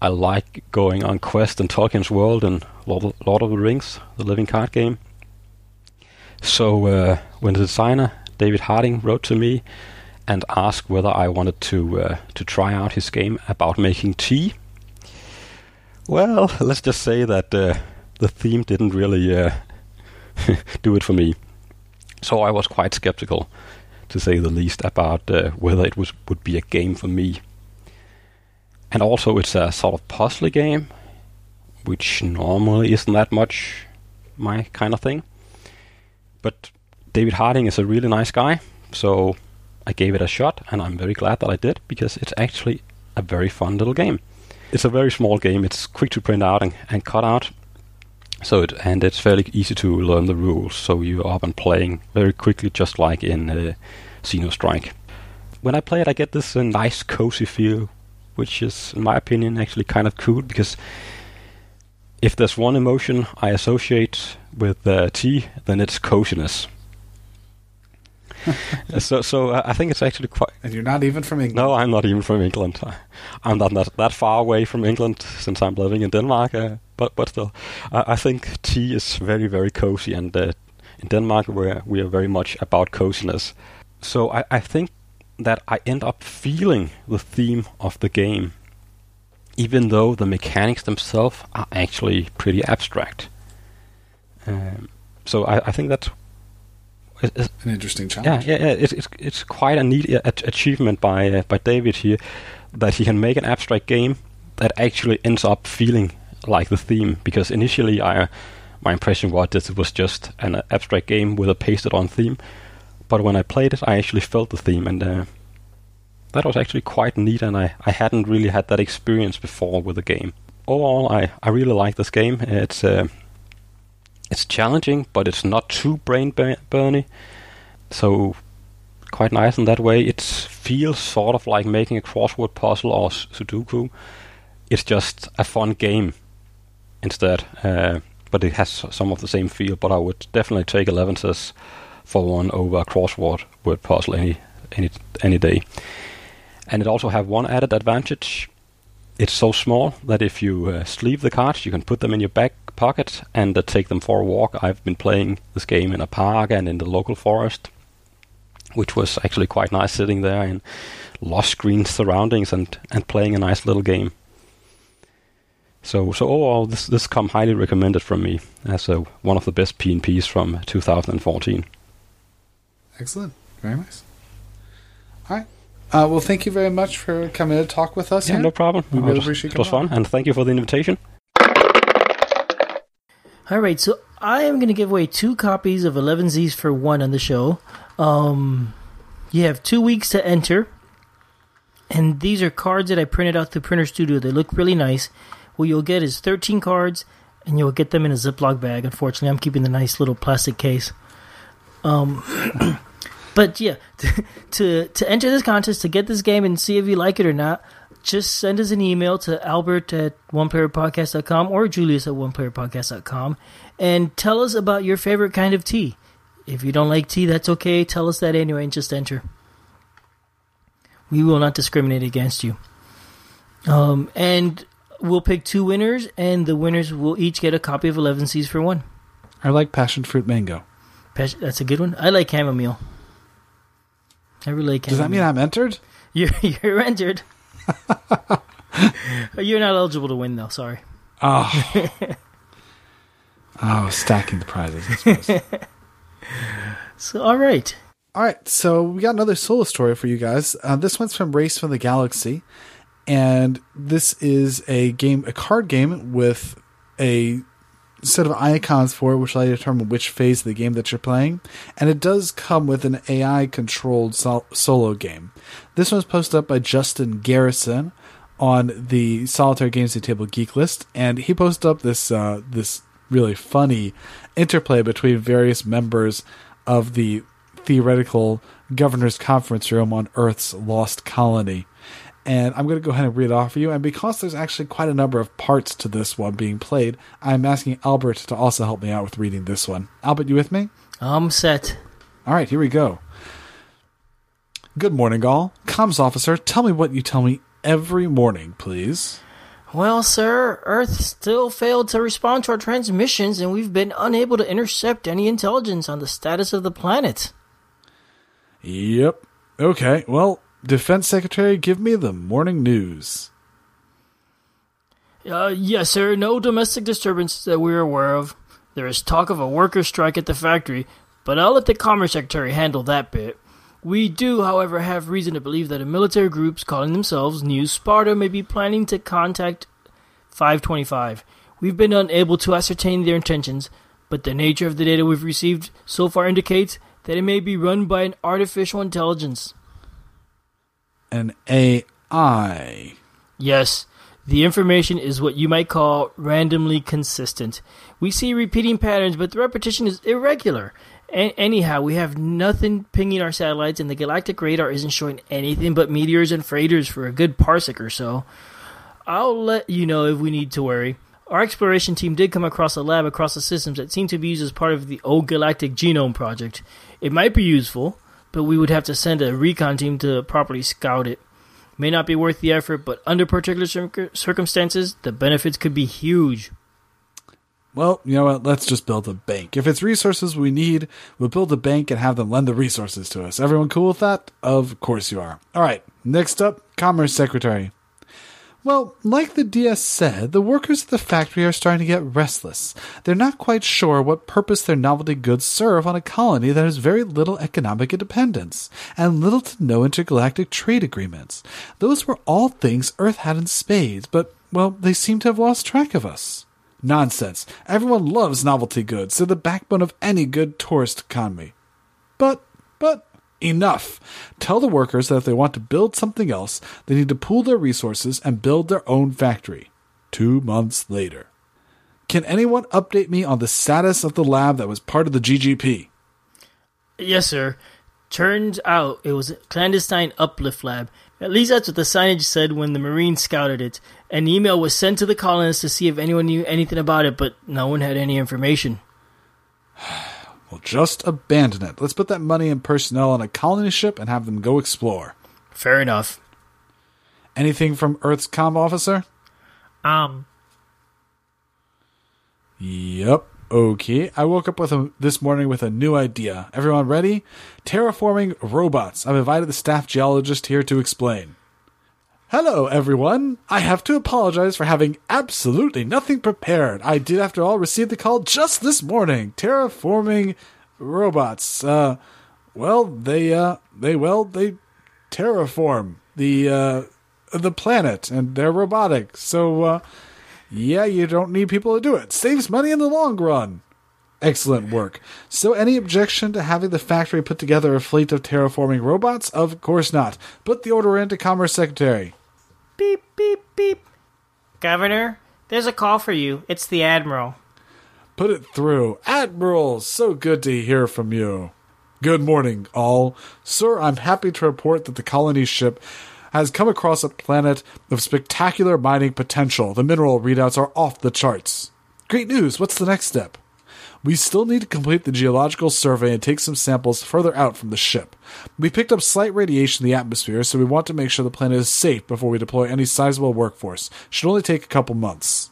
I like going on quest in Tolkien's world and Lord, Lord of the Rings, the living card game. So uh, when the designer David Harding wrote to me and asked whether I wanted to uh, to try out his game about making tea. Well, let's just say that uh, the theme didn't really uh, do it for me. So I was quite skeptical, to say the least, about uh, whether it was would be a game for me. And also, it's a sort of puzzle game, which normally isn't that much my kind of thing. But David Harding is a really nice guy, so I gave it a shot, and I'm very glad that I did because it's actually a very fun little game. It's a very small game. It's quick to print out and, and cut out. So it and it's fairly easy to learn the rules. So you're up and playing very quickly, just like in uh, Xenostrike. When I play it, I get this uh, nice cozy feel, which is, in my opinion, actually kind of cool because if there's one emotion I associate with uh, tea, then it's coziness. so, so uh, I think it's actually quite. And you're not even from England. No, I'm not even from England. I'm not that, that far away from England since I'm living in Denmark. Uh, but but still, I, I, think tea is very very cozy, and uh, in Denmark we we are very much about coziness. So I, I think that I end up feeling the theme of the game, even though the mechanics themselves are actually pretty abstract. Um, so I, I think that's an interesting challenge. Yeah, yeah, yeah. It's it's, it's quite a neat uh, achievement by uh, by David here that he can make an abstract game that actually ends up feeling like the theme. Because initially, I my impression was that it was just an abstract game with a pasted on theme, but when I played it, I actually felt the theme, and uh, that was actually quite neat. And I I hadn't really had that experience before with the game. Overall, I I really like this game. It's uh, it's challenging, but it's not too brain burny. So quite nice in that way. It feels sort of like making a crossword puzzle or Sudoku. It's just a fun game instead, uh, but it has some of the same feel. But I would definitely take Elevenses for one over a crossword word puzzle any any any day. And it also have one added advantage. It's so small that if you uh, sleeve the cards, you can put them in your back pocket and uh, take them for a walk. I've been playing this game in a park and in the local forest, which was actually quite nice sitting there in lush green surroundings and, and playing a nice little game. So, so overall, this this come highly recommended from me as a, one of the best PNPs from 2014. Excellent. Very nice. All right. Uh, well, thank you very much for coming to talk with us. Yeah, here. no problem. We really appreciate It It was coming fun, and thank you for the invitation. All right, so I am going to give away two copies of Elevenses for one on the show. Um, you have two weeks to enter, and these are cards that I printed out through Printer Studio. They look really nice. What you'll get is 13 cards, and you'll get them in a Ziploc bag. Unfortunately, I'm keeping the nice little plastic case. Um, but yeah, to to enter this contest, to get this game and see if you like it or not, just send us an email to albert at oneplayerpodcast.com or julius at oneplayerpodcast.com and tell us about your favorite kind of tea. If you don't like tea, that's okay. Tell us that anyway and just enter. We will not discriminate against you. Um, and we'll pick two winners, and the winners will each get a copy of Elevenses for one. I like passion fruit mango. That's a good one. I like chamomile. I really like Does that mean I'm entered? You're, you're entered. you're not eligible to win, though. Sorry. Oh. oh, stacking the prizes. I suppose. So, all right. All right, so we got another solo story for you guys. Uh, this one's from Race for the Galaxy, and this is a game, a card game with a set of icons for it, which allow you to determine which phase of the game that you're playing. And it does come with an AI-controlled sol- solo game. This one was posted up by Justin Garrison on the Solitaire Games at Table Geek list, and he posted up this uh, this really funny interplay between various members of the theoretical governor's conference room on Earth's lost colony. And I'm going to go ahead and read it off for you. And because there's actually quite a number of parts to this one being played, I'm asking Albert to also help me out with reading this one. Albert, you with me? I'm set. All right, here we go. Good morning, all. Comms officer, tell me what you tell me every morning, please. Well, sir, Earth still failed to respond to our transmissions, and we've been unable to intercept any intelligence on the status of the planet. Yep. Okay, well, Defense Secretary, give me the morning news. Uh, yes, sir. No domestic disturbances that we're aware of. There is talk of a worker strike at the factory, but I'll let the Commerce Secretary handle that bit. We do, however, have reason to believe that a military groups calling themselves New Sparta may be planning to contact 525. We've been unable to ascertain their intentions, but the nature of the data we've received so far indicates that it may be run by an artificial intelligence. An AI. Yes, the information is what you might call randomly consistent. We see repeating patterns, but the repetition is irregular. A- anyhow, we have nothing pinging our satellites, and the galactic radar isn't showing anything but meteors and freighters for a good parsec or so. I'll let you know if we need to worry. Our exploration team did come across a lab across the systems that seemed to be used as part of the old Galactic Genome Project. It might be useful, but we would have to send a recon team to properly scout it. May not be worth the effort, but under particular circumstances, the benefits could be huge. Well, you know what? Let's just build a bank. If it's resources we need, we'll build a bank and have them lend the resources to us. Everyone cool with that? Of course you are. All right, next up, Commerce Secretary. Well, like the DS said, the workers at the factory are starting to get restless. They're not quite sure what purpose their novelty goods serve on a colony that has very little economic independence and little to no intergalactic trade agreements. Those were all things Earth had in spades, but, well, they seem to have lost track of us. Nonsense. Everyone loves novelty goods. They're the backbone of any good tourist economy. But, but, enough. Tell the workers that if they want to build something else, they need to pool their resources and build their own factory. Two months later. Can anyone update me on the status of the lab that was part of the GGP? Yes, sir. Turns out it was a clandestine uplift lab. At least that's what the signage said when the Marines scouted it. An email was sent to the colonists to see if anyone knew anything about it, but no one had any information. Well, just abandon it. Let's put that money and personnel on a colony ship and have them go explore. Fair enough. Anything from Earth's comm officer? Um, Yep. Okay. I woke up with a, this morning with a new idea. Everyone ready? Terraforming robots. I've invited the staff geologist here to explain. Hello, everyone. I have to apologize for having absolutely nothing prepared. I did, after all, receive the call just this morning. Terraforming robots. Uh, well, they, uh, they, well, they terraform the, uh, the planet and they're robotic. So, uh, yeah, you don't need people to do it. Saves money in the long run. Excellent work. So, any objection to having the factory put together a fleet of terraforming robots? Of course not. Put the order into Commerce Secretary. Beep, beep, beep. Governor, there's a call for you. It's the Admiral. Put it through. Admiral, so good to hear from you. Good morning, all. Sir, I'm happy to report that the colony ship has come across a planet of spectacular mining potential. The mineral readouts are off the charts. Great news. What's the next step? We still need to complete the geological survey and take some samples further out from the ship. We picked up slight radiation in the atmosphere, so we want to make sure the planet is safe before we deploy any sizable workforce. Should only take a couple months.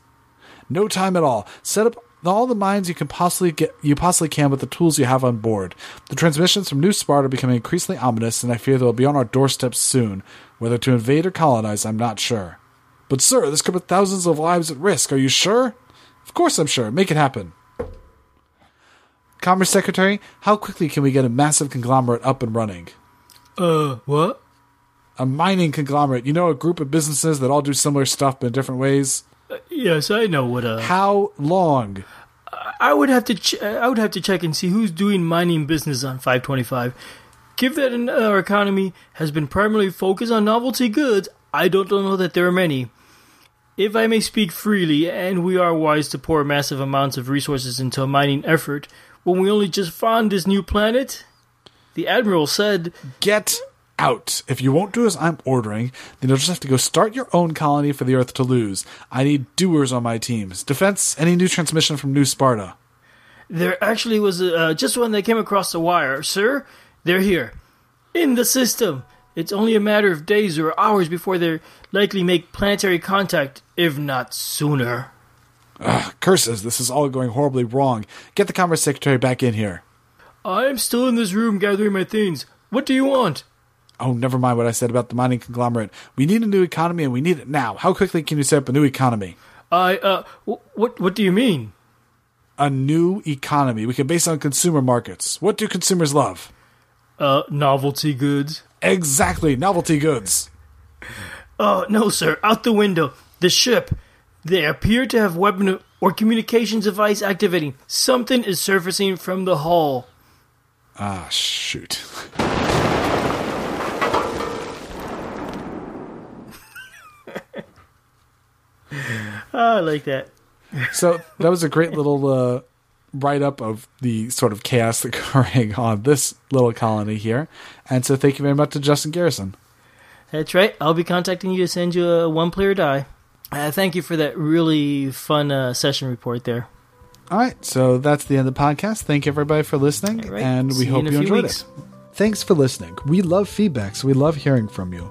No time at all. Set up all the mines you can possibly get you possibly can with the tools you have on board. The transmissions from New Sparta are becoming increasingly ominous, and I fear they'll be on our doorstep soon. Whether to invade or colonize, I'm not sure. But sir, this could put thousands of lives at risk. Are you sure? Of course I'm sure. Make it happen. Commerce Secretary, how quickly can we get a massive conglomerate up and running? Uh, what? A mining conglomerate, you know, a group of businesses that all do similar stuff but in different ways. Yes, I know what. Uh, How long? I would have to. Ch- I would have to check and see who's doing mining business on 525. Given that in- our economy has been primarily focused on novelty goods, I don't know that there are many. If I may speak freely, and we are wise to pour massive amounts of resources into a mining effort when we only just found this new planet, the admiral said, Get out. If you won't do as I'm ordering, then you'll just have to go start your own colony for the Earth to lose. I need doers on my teams. Defense, any new transmission from New Sparta? There actually was uh, just one that came across the wire. Sir, they're here. In the system. It's only a matter of days or hours before they likely make planetary contact, if not sooner. Ugh, curses, this is all going horribly wrong. Get the Commerce Secretary back in here. I'm still in this room gathering my things. What do you want? Oh, never mind what I said about the mining conglomerate. We need a new economy and we need it now. How quickly can you set up a new economy? I, uh, wh- what, what do you mean? A new economy. We can base it on consumer markets. What do consumers love? Uh, novelty goods? Exactly, novelty goods. Oh, no, sir. Out the window. The ship. They appear to have weapon or communications device activating. Something is surfacing from the hull. Ah, shoot. Ah, I like that. So that was a great little uh, write up of the sort of chaos occurring on this little colony here. And so thank you very much to Justin Garrison. That's right. I'll be contacting you to send you a one player die. Uh, thank you for that really fun uh, session report there. All right, so that's the end of the podcast. Thank you everybody for listening, right. and we See hope a you enjoyed weeks. it. Thanks for listening. We love feedback, so we love hearing from you.